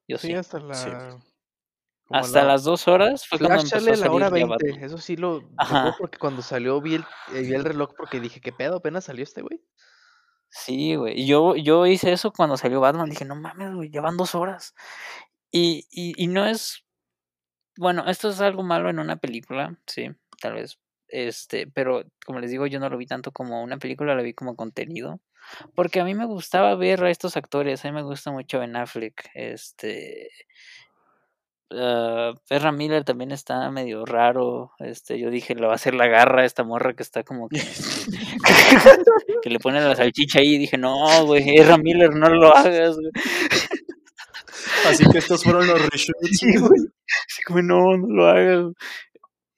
Yo sí. Sí, hasta la. Sí. como Hasta la- las dos horas fue cuando Flash sale la hora salir ya 20. Batman. Eso sí lo. porque cuando salió vi el, eh, vi el reloj porque dije, ¿qué pedo? Apenas salió este güey. Sí, güey. Yo, yo hice eso cuando salió Batman. Dije, no mames, güey, ya van dos horas. Y, y, y no es. Bueno, esto es algo malo en una película, sí, tal vez. Este, pero como les digo, yo no lo vi tanto como una película, lo vi como contenido. Porque a mí me gustaba ver a estos actores, a mí me gusta mucho Ben Affleck, este. Ah, Ezra Miller también está medio raro. Este, yo dije, le va a hacer la garra a esta morra que está como que que le ponen la salchicha ahí y dije, no, güey, Ezra Miller, no lo hagas, güey. Así que estos fueron los reshoots. Sí, güey. Así como, no, no lo hagas. güey".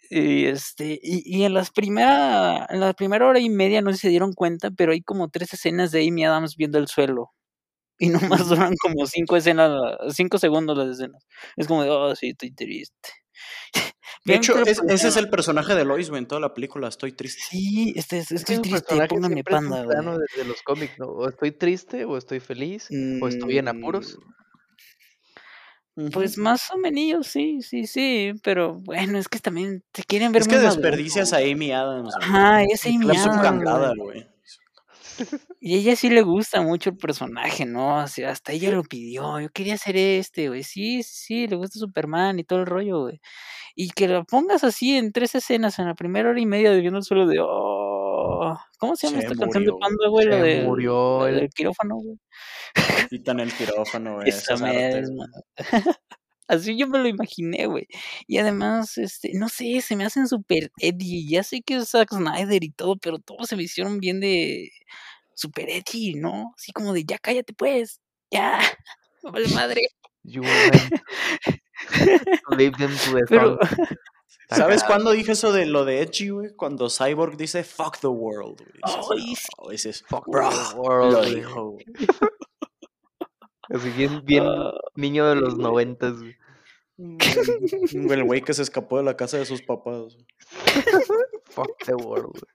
Y este, y, y en las primera, en la primera hora y media no se dieron cuenta, pero hay como tres escenas de Amy Adams viendo el suelo. Y nomás duran como cinco escenas, cinco segundos las escenas. Es como de, oh, sí, estoy triste. De Bien hecho, es- ese es el personaje de Lois, güey, en toda la película. Estoy triste. Sí, este, estoy su triste, póngame panda, güey. desde los cómics, ¿no? O estoy triste, o estoy feliz, o estoy en apuros. Mm, Pues más o menos, sí, sí, sí, pero bueno, es que también te quieren ver Es que maduro, desperdicias a. Amy Adams. güey. Ajá, es Amy Adams, güey. Y ella sí le gusta mucho el personaje, ¿no? O sea, hasta ella lo pidió. Yo quería hacer este, güey. Sí, sí, le gusta Superman y todo el rollo, güey. Y que lo pongas así en tres escenas en la primera hora y media de viendo el suelo de. Oh, ¿Cómo se llama Se esta canción de murió. Panda, güey? La del, murió la el- del quirófano, güey. Quitan el quirófano, güey. Esa misma. güey. Así yo me lo imaginé, güey. Y además, este, no sé, se me hacen súper edgy. Ya sé que es Zack Snyder y todo, pero todos se me hicieron bien de super edgy, ¿no? Así como de, ya cállate pues, ya, vale madre. You went to leave them to the Pero, ¿Sabes cuándo dije eso de lo de Edgy, güey? Cuando Cyborg dice fuck the world, güey. Dices, Ay, "No", dices, Fuck bro, the world, lo güey. dijo, güey. Así bien, bien ah, niño de los noventas, El güey que se escapó de la casa de sus papás. Fuck the world, güey.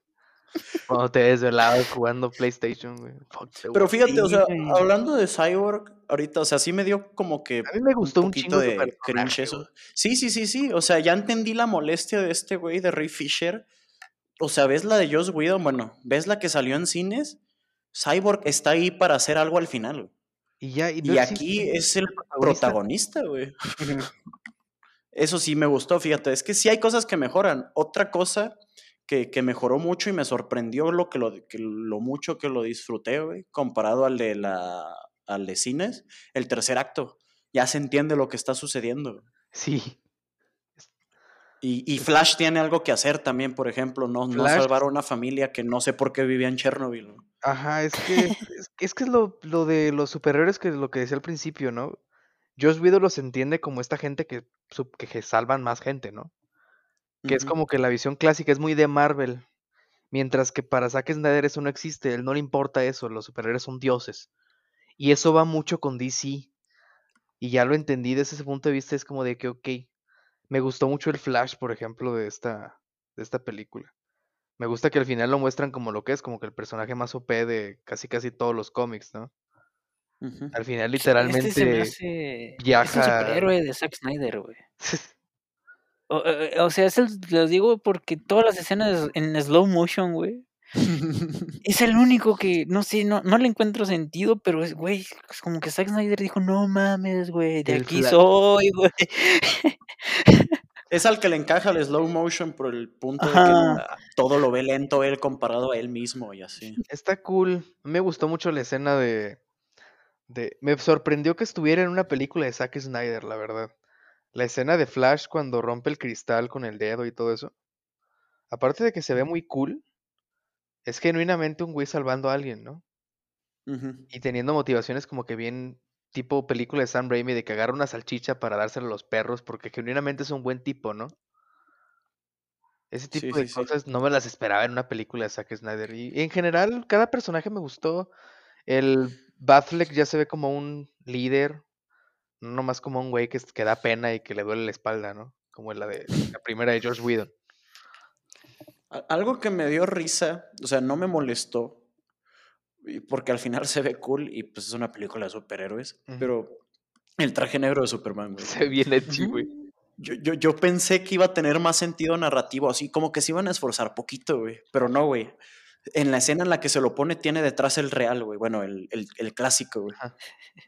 Cuando te desvelabas jugando PlayStation, güey. Fuck the Pero world. fíjate, o sea, güey. hablando de Cyborg, ahorita, o sea, sí me dio como que A mí me gustó un, poquito de cringe personaje, eso. Sí, sí, sí, sí. O sea, ya entendí la molestia de este güey de Ray Fisher. O sea, ¿ves la de Joss Whedon? Bueno, ¿ves la que salió en cines? Cyborg está ahí para hacer algo al final. güey. Y ya, y, no Y existe aquí es el protagonista. protagonista, güey. Eso sí me gustó, fíjate. Es que sí hay cosas que mejoran. Otra cosa que, que mejoró mucho y me sorprendió lo, que lo, que lo mucho que lo disfruté, güey, comparado al de, la, al de cines, el tercer acto. Ya se entiende lo que está sucediendo. Sí. Y, y Flash tiene algo que hacer también, por ejemplo, no, no salvar a una familia que no sé por qué vivía en Chernobyl. ¿no? Ajá, es que es, es que es lo, lo de los superhéroes que lo que decía al principio, ¿no? Joss Whedon los entiende como esta gente que, que, que salvan más gente, ¿no? Que es como que la visión clásica es muy de Marvel. Mientras que para Zack Snyder eso no existe, él no le importa eso, los superhéroes son dioses. Y eso va mucho con DC. Y ya lo entendí desde ese punto de vista, es como de que, ok, me gustó mucho el Flash, por ejemplo, de esta, de esta película. Me gusta que al final lo muestran como lo que es, como que el personaje más OP de casi casi todos los cómics, ¿no? Al final, Este se me literalmente, hace. Es el viaja. superhéroe de Zack Snyder, güey. O, eh, o sea, es el, los digo porque todas las escenas en slow motion, güey. Es el único que, no sé, no, no le encuentro sentido, pero es, güey, es como que Zack Snyder dijo, no mames, güey, de El aquí soy, güey. Es al que le encaja el slow motion por el punto de que todo lo ve lento él comparado a él mismo y así. Está cool. Me gustó mucho la escena de, de... Me sorprendió que estuviera en una película de Zack Snyder, la verdad. La escena de Flash cuando rompe el cristal con el dedo y todo eso. Aparte de que se ve muy cool, es genuinamente un güey salvando a alguien, ¿no? Y teniendo motivaciones como que bien tipo película de Sam Raimi de que agarra una salchicha para dársela a los perros porque genuinamente es un buen tipo, ¿no? Ese tipo Sí, de sí, sí. cosas no me las esperaba en una película de Zack Snyder. Y en general, cada personaje me gustó. El Batfleck ya se ve como un líder, no nomás como un güey que, que da pena y que le duele la espalda, ¿no? Como la de la primera de George Whedon. Algo que me dio risa, o sea, no me molestó, porque al final se ve cool y pues es una película de superhéroes, Ujú. pero el traje negro de Superman, güey. Se edgy, güey. Yo, yo, yo pensé que iba a tener más sentido narrativo, así como que se iban a esforzar poquito, güey. Pero no, güey. En la escena en la que se lo pone, tiene detrás el real, güey. Bueno, el, el, el clásico, güey. Ajá.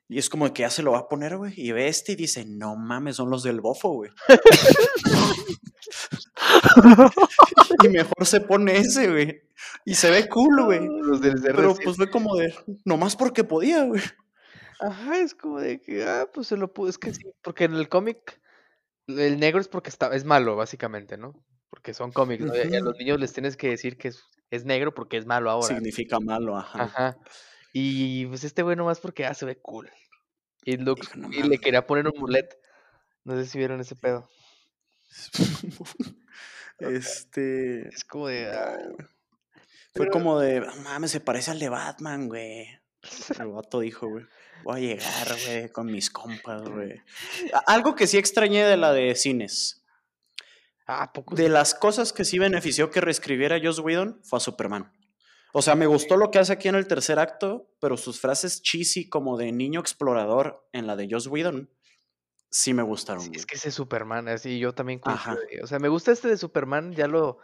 Y es como que ya se lo va a poner, güey. Y ve este y dice, no mames, son los del bofo, güey. y mejor se pone ese, güey. Y se ve cool, güey. Los del Pero CR7. pues fue como de, nomás porque podía, güey. Ajá, es como de que, ah, pues se lo pudo. Es que sí, porque en el cómic, el negro es porque está, es malo, básicamente, ¿no? Porque son cómics, ¿no? Y a- y a los niños les tienes que decir que es, es negro porque es malo ahora. Significa malo, ajá. Ajá. Y pues este güey nomás porque ah, se ve cool. Y, looks- "No y le mames". quería poner un mulet. No sé si vieron ese pedo. este. Es como de. ah, Fue Pero- como de, "No mames, se parece al de Batman, güey. El vato dijo, güey, voy a llegar, güey, con mis compas, güey. Algo que sí extrañé de la de cines. Ah, ¿a poco De las cosas que sí benefició que reescribiera Joss Whedon fue a Superman. O sea, me gustó lo que hace aquí en el tercer acto, pero sus frases cheesy como de niño explorador en la de Joss Whedon sí me gustaron, Sí, es que ese Superman, así yo también O sea, me gusta este de Superman, ya lo,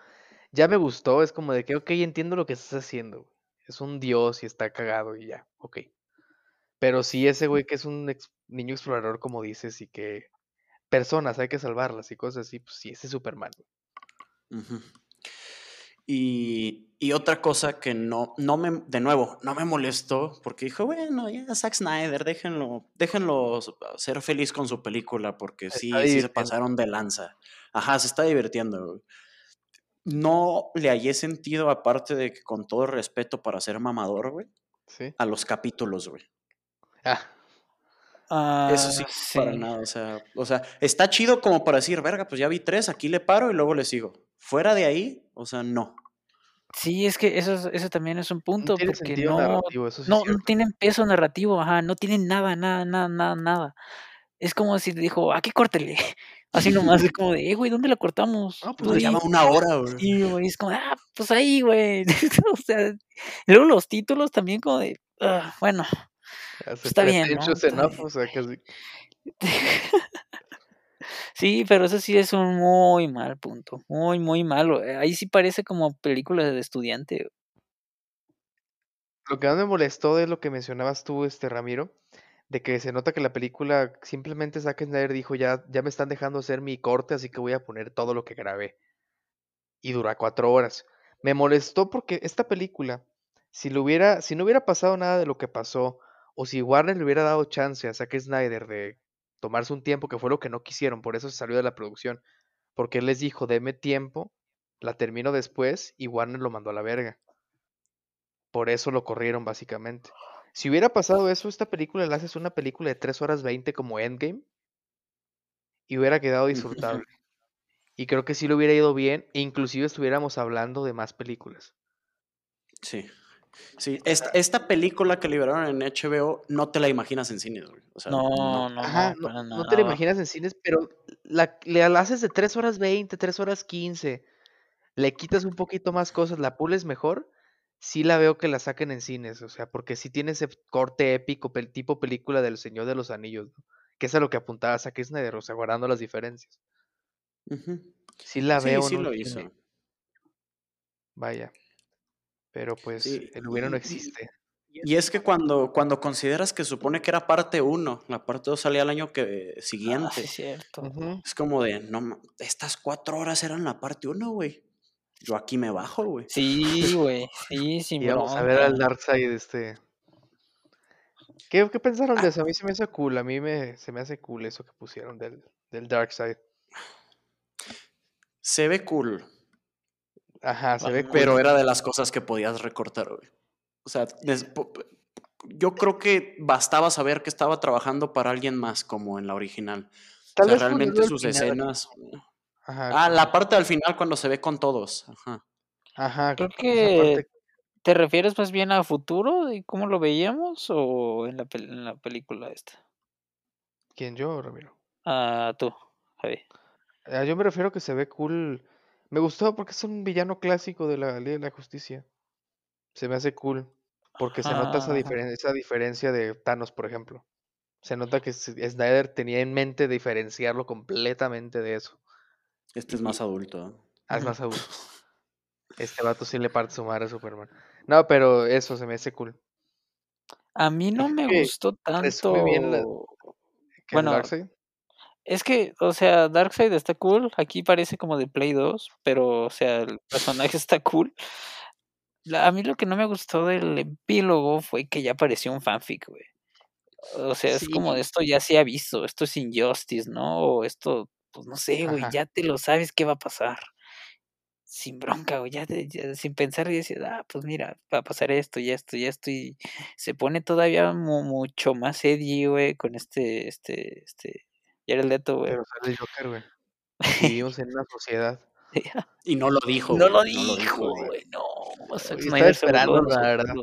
ya me gustó, es como de que, ok, entiendo lo que estás haciendo. güey, Es un dios y está cagado y ya, ok. Pero sí ese güey que es un ex- niño explorador, como dices, y que personas hay que salvarlas y cosas así, pues sí, ese es Superman. Y, y otra cosa que no, no me, de nuevo, no me molestó, porque dijo, bueno, ya Zack Snyder, déjenlo, déjenlo ser feliz con su película, porque sí, sí se pasaron de lanza. Ajá, se está divirtiendo. No le hallé sentido, aparte de que con todo respeto para ser mamador, güey, Sí. a los capítulos, güey. Ah, Eso sí, para nada. O sea, o sea, está chido como para decir, verga, pues ya vi tres, aquí le paro y luego le sigo. Fuera de ahí, o sea, no. Sí, es que eso, es- eso también es un no punto, tiene porque no, sí no, no tienen peso narrativo, ajá, no tienen nada, nada, nada, nada, nada. Es como si dijo, aquí córtele. Así nomás, es como de, eh, güey, ¿dónde la cortamos? No, Tú pues Pues ahí ya di". va una hora, güey. Sí, güey, es como, ah, pues ahí, güey. o sea, luego los títulos también como de, ah, bueno, Se está bien, ¿no? pretentious Está enough, bien. o sea, casi. Sí, pero eso sí es un muy mal punto, muy, muy malo. Eh, Ahí sí parece como película de estudiante. Lo que más me molestó de lo que mencionabas tú, este Ramiro, de que se nota que la película simplemente Zack Snyder dijo ya, ya me están dejando hacer mi corte, así que voy a poner todo lo que grabé. Y dura cuatro horas. Me molestó porque esta película, si lo hubiera, si no hubiera pasado nada de lo que pasó, o si Warner le hubiera dado chance a Zack Snyder de tomarse un tiempo, que fue lo que no quisieron, por eso se salió de la producción, porque él les dijo, deme tiempo, la termino después, y Warner lo mandó a la verga. Por eso lo corrieron, básicamente. Si hubiera pasado eso, esta película la haces una película de 3 horas 20 como Endgame y hubiera quedado disfrutable. Y creo que sí le hubiera ido bien, e inclusive estuviéramos hablando de más películas. Sí. Sí, esta, esta película que liberaron en HBO no te la imaginas en cines, güey. O sea, No, no. no, Ajá, no, no, te la imaginas en cines, pero la, le la haces de 3 horas 20, 3 horas 15, le quitas un poquito más cosas, la pules mejor sí la veo que la saquen en cines, o sea, porque sí tiene ese corte épico, pel- tipo película del Señor de los Anillos, ¿no? Que es a lo que apuntaba Zack Snyder, o sea, guardando las diferencias. Sí la Sí, veo sí un lo hizo. vaya. Pero pues Sí, el hubiera no y- existe. Y es que cuando, cuando consideras que supone que era parte 1, la parte 2 salía el año que, Ah, sí, siguiente, es cierto. Es como de, no, estas cuatro horas eran la parte 1, güey. Yo aquí me bajo, güey. Sí, güey. Sí, sin Y vamos a ver al bronca. Darkseid este. ¿Qué, qué pensaron de Ah. eso? A mí se me hace cool, a mí me, se me hace cool eso que pusieron del, del Darkseid. Se ve cool, Ajá, se ve cool. pero era de las cosas que podías recortar, güey. O sea, yo creo que bastaba saber que estaba trabajando para alguien más, como en la original. Tal o sea, vez realmente sus final. escenas. Ajá, Ah, la parte al final cuando se ve con todos. Ajá. ajá. Creo que te refieres más bien a futuro de cómo lo veíamos o en la, pel- en la película esta. ¿Quién yo, Ramiro? Ah, tú, Javi. Ah, yo me refiero que se ve cool. Me gustó porque es un villano clásico de la Ley de la Justicia. Se me hace cool. Porque se nota esa, Ajá. diferen- esa diferencia de Thanos, por ejemplo. Se nota que Snyder tenía en mente diferenciarlo completamente de eso. Este es más adulto. ¿eh? Ah, es más adulto. Este vato sí le parte su madre a Superman. No, pero eso se me hace cool. A mí no me gustó resume bien la- tanto. ¿Que Bueno, Darkseid? Es que, o sea, Darkseid está cool. Aquí parece como de Play 2, pero, o sea, el personaje está cool. La- a mí lo que no me gustó del epílogo fue que ya apareció un fanfic, güey. O sea, es como esto ya se ha visto, esto es Injustice, ¿no? O esto, pues no sé, güey, Ajá. ya te lo sabes qué va a pasar. Sin bronca, güey, ya, te- ya sin pensar y decir, ah, pues mira, va a pasar esto y esto y esto, y se pone todavía mu- mucho más edgy, güey, con este, este, este, Jared Leto, güey. Pero sale el Joker, güey. Vivimos en una sociedad. Y no lo dijo. No lo dijo, dijo, güey. no. Zack Estaba Snyder se burló esperando, de la verdad.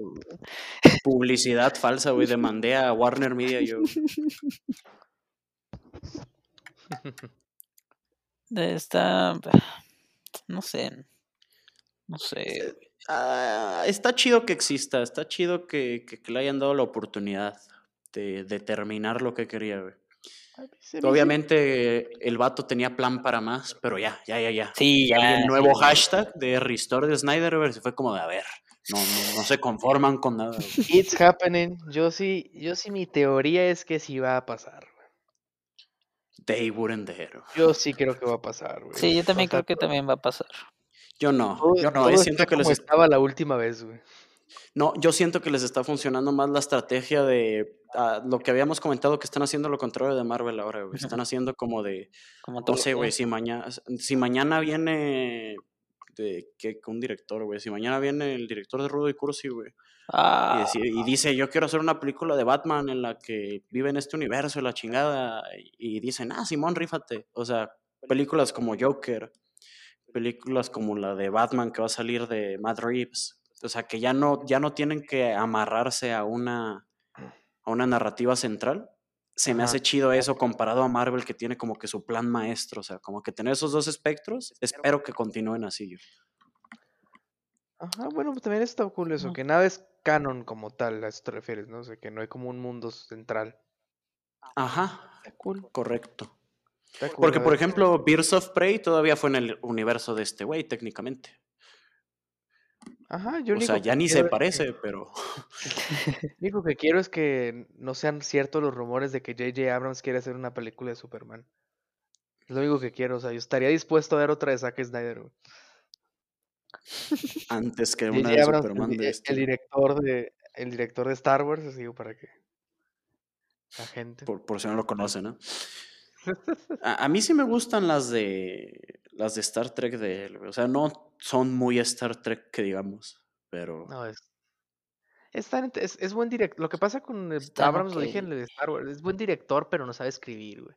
Publicidad falsa, güey. Demandé a Warner Media yo. Está, no sé, no sé. Ah, está chido que exista. Está chido que, que- que le hayan dado la oportunidad de, de terminar lo que quería, güey. Hizo- Obviamente el vato tenía plan para más, pero ya, ya, ya, ya. Sí, Y ya. el nuevo sí. hashtag de Restore de Snyderverse fue como de, a ver, no, no, no se conforman con nada. It's happening. Yo sí, yo sí, mi teoría es que sí va a pasar. güey. They wouldn't dare. Yo sí creo que va a pasar, güey. Sí, yo también creo que también va a pasar. Yo no, yo no, todo eh, está siento que como estaba la última vez, güey. No, yo siento que les está funcionando más la estrategia de ah, lo que habíamos comentado que están haciendo lo contrario de Marvel ahora, güey. Están haciendo como de, Como no sé, güey, si mañana, si mañana viene de que un director, güey, si mañana viene el director de Rudo y Cursi, güey, Ah, y dice, yo quiero hacer una película de Batman en la que vive en este universo y la chingada, y dicen, ah, Simón, rífate. O sea, películas como Joker, películas como la de Batman que va a salir de Matt Reeves, o sea, que ya no, ya no tienen que amarrarse a una, a una narrativa central. Se me Ajá. hace chido eso comparado a Marvel que tiene como que su plan maestro, o sea, como que tener esos dos espectros, espero que continúen así. yo. Ajá, bueno, pues también está cool eso, que nada es canon como tal, a eso te refieres, ¿no? O sea, que no hay como un mundo central. Ajá, Está cool, correcto. está cool, Porque, por ejemplo, Birds of Prey todavía fue en el universo de este güey, técnicamente. Ajá, yo O sea, ya ni se que- parece, pero... lo único que quiero es que no sean ciertos los rumores de que J.J. Abrams quiere hacer una película de Superman. Es lo único que quiero, o sea, yo estaría dispuesto a ver otra de Zack Snyder, güey. Antes que una de Abrams, el, Superman de el este. director de el director de Star Wars, digo, para que la gente. Por, por si no lo conocen, ¿no? A, a mí sí me gustan las de las de Star Trek de él. O sea, no son muy Star Trek que digamos, pero No, es. Es, tan int- es, es buen director. Lo que pasa con Abrams, lo dije en el de Star Wars, es buen director, pero no sabe escribir, güey.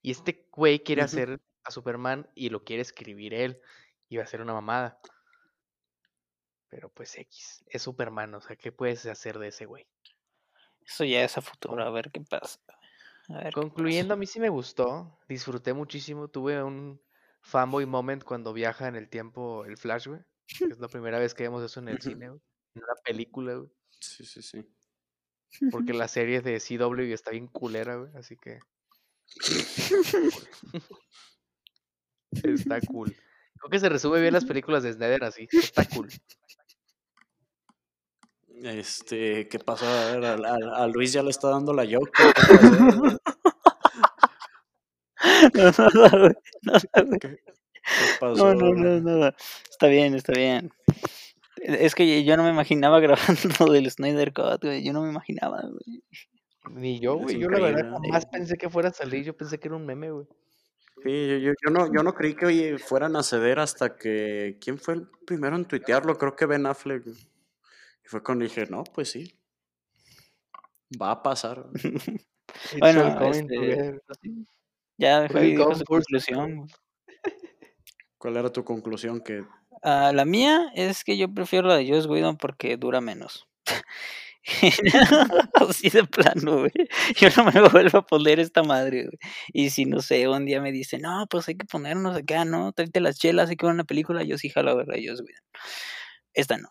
Y este güey quiere hacer a Superman y lo quiere escribir él. Y va a ser una mamada. Pero pues X, es Superman, o sea, ¿qué puedes hacer de ese güey? Eso ya es a futuro, a ver qué pasa. A ver qué Concluyendo, a mí sí me gustó, disfruté muchísimo, tuve un fanboy moment cuando viaja en el tiempo el Flash, güey. es la primera vez que vemos eso en el cine, güey. en una película, güey. Sí, sí, sí. Porque la serie de CW está bien culera, güey. Así que. está cool. Creo que se resume bien las películas de Snyder así. Está cool. Este, ¿qué pasó? A, ver, a, a- a Luis ya le está dando la yoke. No, nada, güey, nada, güey. ¿Qué pasó? No, no, no, nada. Está bien, está bien. Es que yo no me imaginaba grabando del Snyder Cut, güey. Yo no me imaginaba, güey. Ni yo, güey. Yo la verdad jamás pensé que fuera a salir. Yo pensé que era un meme, güey. Sí, yo, yo- yo no, yo no creí que oye, fueran a ceder hasta que. ¿Quién fue el primero en tuitearlo? Creo que Ben Affleck. Fue cuando dije, no, pues sí. Va a pasar. Bueno, este. Ya su conclusión. ¿Cuál era tu conclusión? Que Ah, la mía es que yo prefiero la de Joss Whedon porque dura menos. Así de plano, güey. Yo no me vuelvo a poner esta madre, güey. Y si no sé, un día me dice, no, pues hay que ponernos acá, ¿no? Tráete las chelas, hay que ver una película. Yo sí jalo a ver a Joss Whedon. Esta no.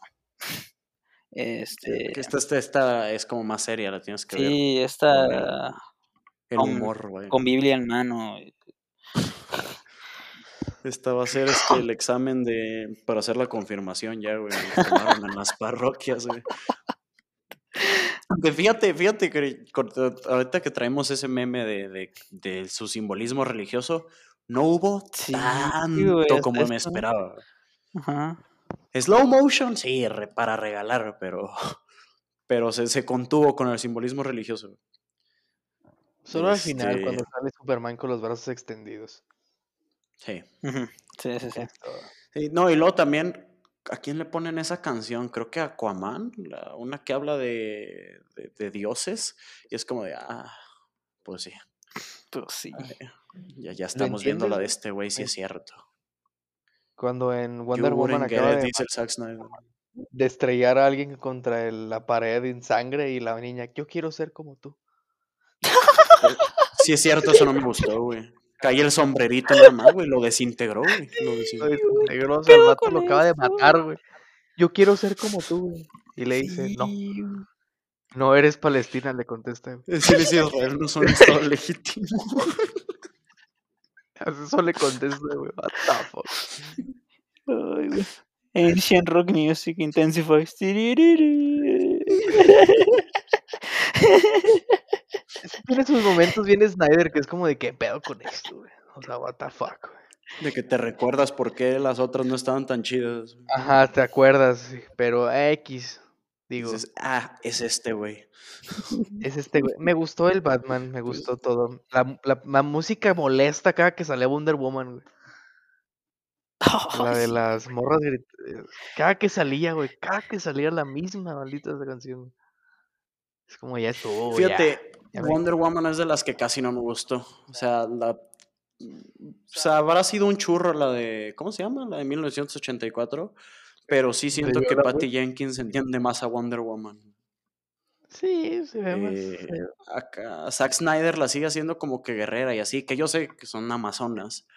Este. esta, esta, esta es como más seria, la tienes que ver. Sí, esta El con- humor, güey. con Biblia en mano. Esta va a ser este, el examen de para hacer la confirmación ya, güey. tomaron en las parroquias, güey. Fíjate, fíjate que ahorita que traemos ese meme de, de, de su simbolismo religioso, no hubo Sí, tanto güey, como me esperaba. Ajá. Slow motion, sí, re- para regalar, pero, pero se, se contuvo con el simbolismo religioso. Solo al final, Este- cuando sale Superman con los brazos extendidos. Sí. Sí, sí, sí. No, y luego también, ¿a quién le ponen esa canción? Creo que a Aquaman, la- una que habla de, de- de dioses, y es como de, ah, pues sí, Pues sí. ya, ya estamos viendo la de este güey, Sí. es cierto. Cuando en You Wonder Woman acaba de, estrellar a alguien contra el- la pared en sangre y la niña, yo quiero ser como tú. Sí es cierto, eso no me gustó, güey. Caí el sombrerito nada más, güey, lo desintegró, güey. Lo desintegró. o sea, el vato lo acaba de matar, güey. Yo quiero ser como tú, güey. Y le dice, no, Sí, no eres Palestina, le contesta. güey. Decirles si Israel no son estado legítimo. Así Eso le contesta, güey. What the fuck. Ay, güey. Ancient rock music intensifies. Tiene sus momentos bien Snyder que es como de qué pedo con esto, güey. O sea, what the fuck, güey. De que te recuerdas por qué las otras no estaban tan chidas. Ajá, te acuerdas, pero X. Digo, Dices, ah, es este, güey. es este, güey. Me gustó el Batman, me gustó todo. La, la- la música molesta cada que salía Wonder Woman, güey. La de las morras grit- eh, Cada que salía, güey. Cada que salía la misma maldita esa canción. Es como ya estuvo. Fíjate, ya Wonder Woman es de las que casi no me gustó. O sea, la. O sea, habrá sido un churro la de. ¿Cómo se llama? La de 1984. Pero sí siento que Patty Jenkins entiende más a Wonder Woman. Sí, se ve más Eh, acá Zack Snyder la sigue haciendo como que guerrera y así, que yo sé que son amazonas,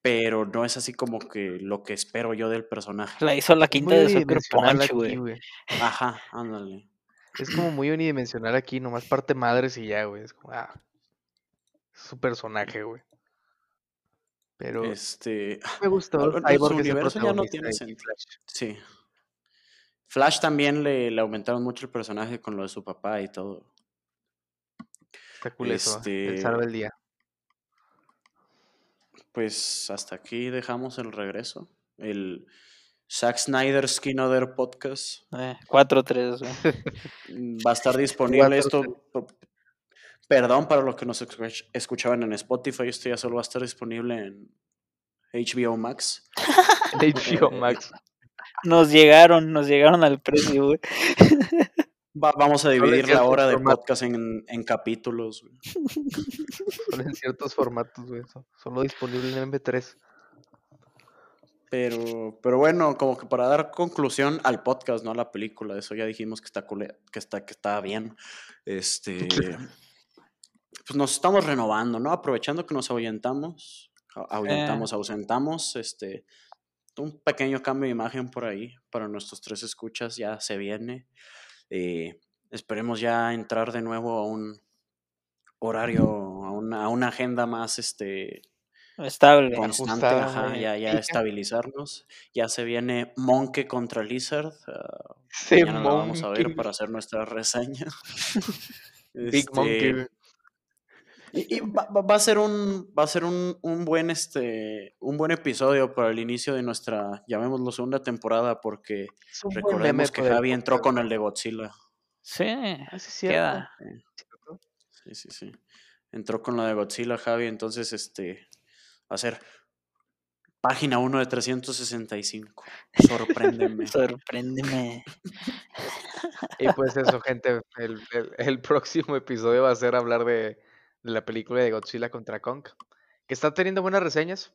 pero no es así como que lo que espero yo del personaje. La hizo la quinta Muy de Sucker Punch, aquí, güey. güey. Ajá, ándale. Es como muy unidimensional aquí, nomás parte madres y ya, güey. Es como, ah, es su personaje, güey. Pero Este, me gustó. Cyborg su universo ya no tiene sentido. Flash. sí. Flash también le, le aumentaron mucho el personaje con lo de su papá y todo. Está cool eso, ¿eh? El Este, el día. Pues hasta aquí dejamos el regreso. El Zack Snyder Skin Other Podcast. Eh, 4-3, güey. Mm, Va a estar disponible esto. Perdón para los que nos escuch- escuchaban en Spotify, esto ya solo va a estar disponible en HBO Max. HBO Max. Nos llegaron, nos llegaron al precio, güey. Va- vamos a dividir la hora de formatos. podcast en, en capítulos. güey. Solo en ciertos formatos, güey. so- Solo disponible en MP3. Pero, pero bueno, como que para dar conclusión al podcast, no a la película, eso ya dijimos que está que está, que está bien. Este pues nos estamos renovando, ¿no? Aprovechando que nos ahuyentamos, ahuyentamos, ausentamos, este un pequeño cambio de imagen por ahí para nuestros tres escuchas, ya se viene. Eh, esperemos ya entrar de nuevo a un horario, a una, a una agenda más este, Estable. constante, Ajustada, ajá, ya, ya estabilizarnos. Ya se viene Monkey contra Lizard. ah, Sí, mañana vamos a ver para hacer nuestra reseña. Big Este, Monkey. Y, y va, a ser un va a ser un, un buen este un buen episodio para el inicio de nuestra llamémoslo segunda temporada porque recordemos que Javi entró con el de Godzilla. Sí, Ah, sí, es cierto. queda. Sí, sí, sí. Entró con la de Godzilla Javi, entonces este va a ser página 1 de 365. Sorpréndeme. Sorpréndeme. Y pues eso, gente, el, el- el próximo episodio va a ser hablar de, de la película de Godzilla contra Kong, que está teniendo buenas reseñas.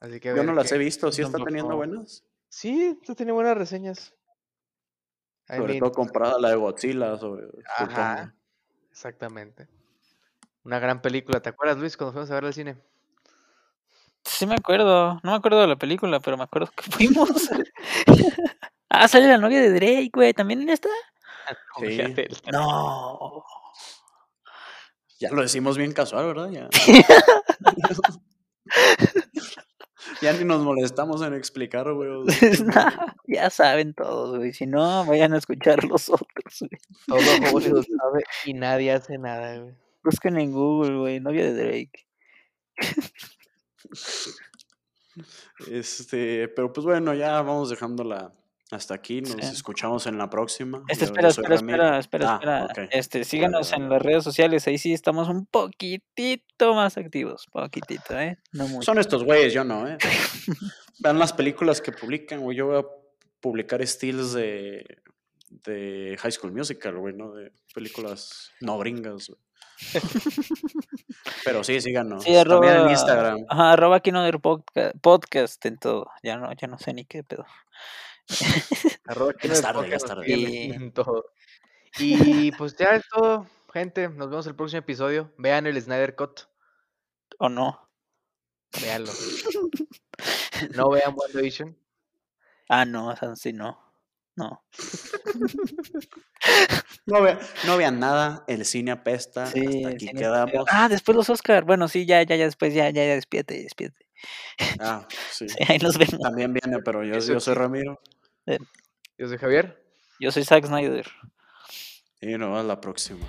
Así que Yo no las he visto, ¿sí está teniendo buenas? Sí, está teniendo buenas reseñas. I Sobre mean, todo comparada a la de Godzilla, sobre, Ajá, exactamente. Una gran película. ¿Te acuerdas, Luis, cuando fuimos a ver al cine? Sí me acuerdo. No me acuerdo de la película, pero me acuerdo que fuimos. ah, sale la novia de Drake, güey. ¿También en esta? Sí. No. Ya lo decimos bien casual, ¿verdad? Ya. ya ni nos molestamos en explicar, güey. ya saben todos, güey. Si no, vayan a escuchar los otros, güey. Todo Hollywood sabe y nadie hace nada, güey. Busquen en Google, güey. Novia de Drake. Este, pero pues bueno, ya vamos dejándola hasta aquí. Nos Sí. escuchamos en la próxima. Este, Yo- espera, espera, Ramiro. espera, espera, Ah, espera. Este, síganos en las redes sociales. Ahí sí estamos un poquitito más activos. Poquitito, ¿eh? No mucho. Son estos güeyes, yo no, ¿eh? Vean las películas que publican, güey. Yo voy a publicar estilos de, de High School Musical, güey, ¿no? De películas no gringas, güey. Pero sí, síganos. Sí, También en arroba- Instagram. Ajá, arroba Kinoder podca- podcast en todo. Ya no, ya no sé ni qué pedo. Arroba es tarde, ya es tarde. Y-. Y pues ya es todo, gente. Nos vemos el próximo episodio. Vean el Snyder Cut. ¿O no? Véanlo. No vean WandaVision. Ah, no, sí no. No. No, ve- no vean nada, el cine apesta. Sí, hasta el aquí cine- quedamos. Ah, después los Oscar. Bueno, sí, ya, ya, ya, después, ya, ya, ya, despierte, despierte. Ah, sí. Sí, ahí nos vemos. También viene, pero yo, soy sí. Ramiro. Yo soy Javier. Yo soy Zack Snyder. Y nos vemos la próxima.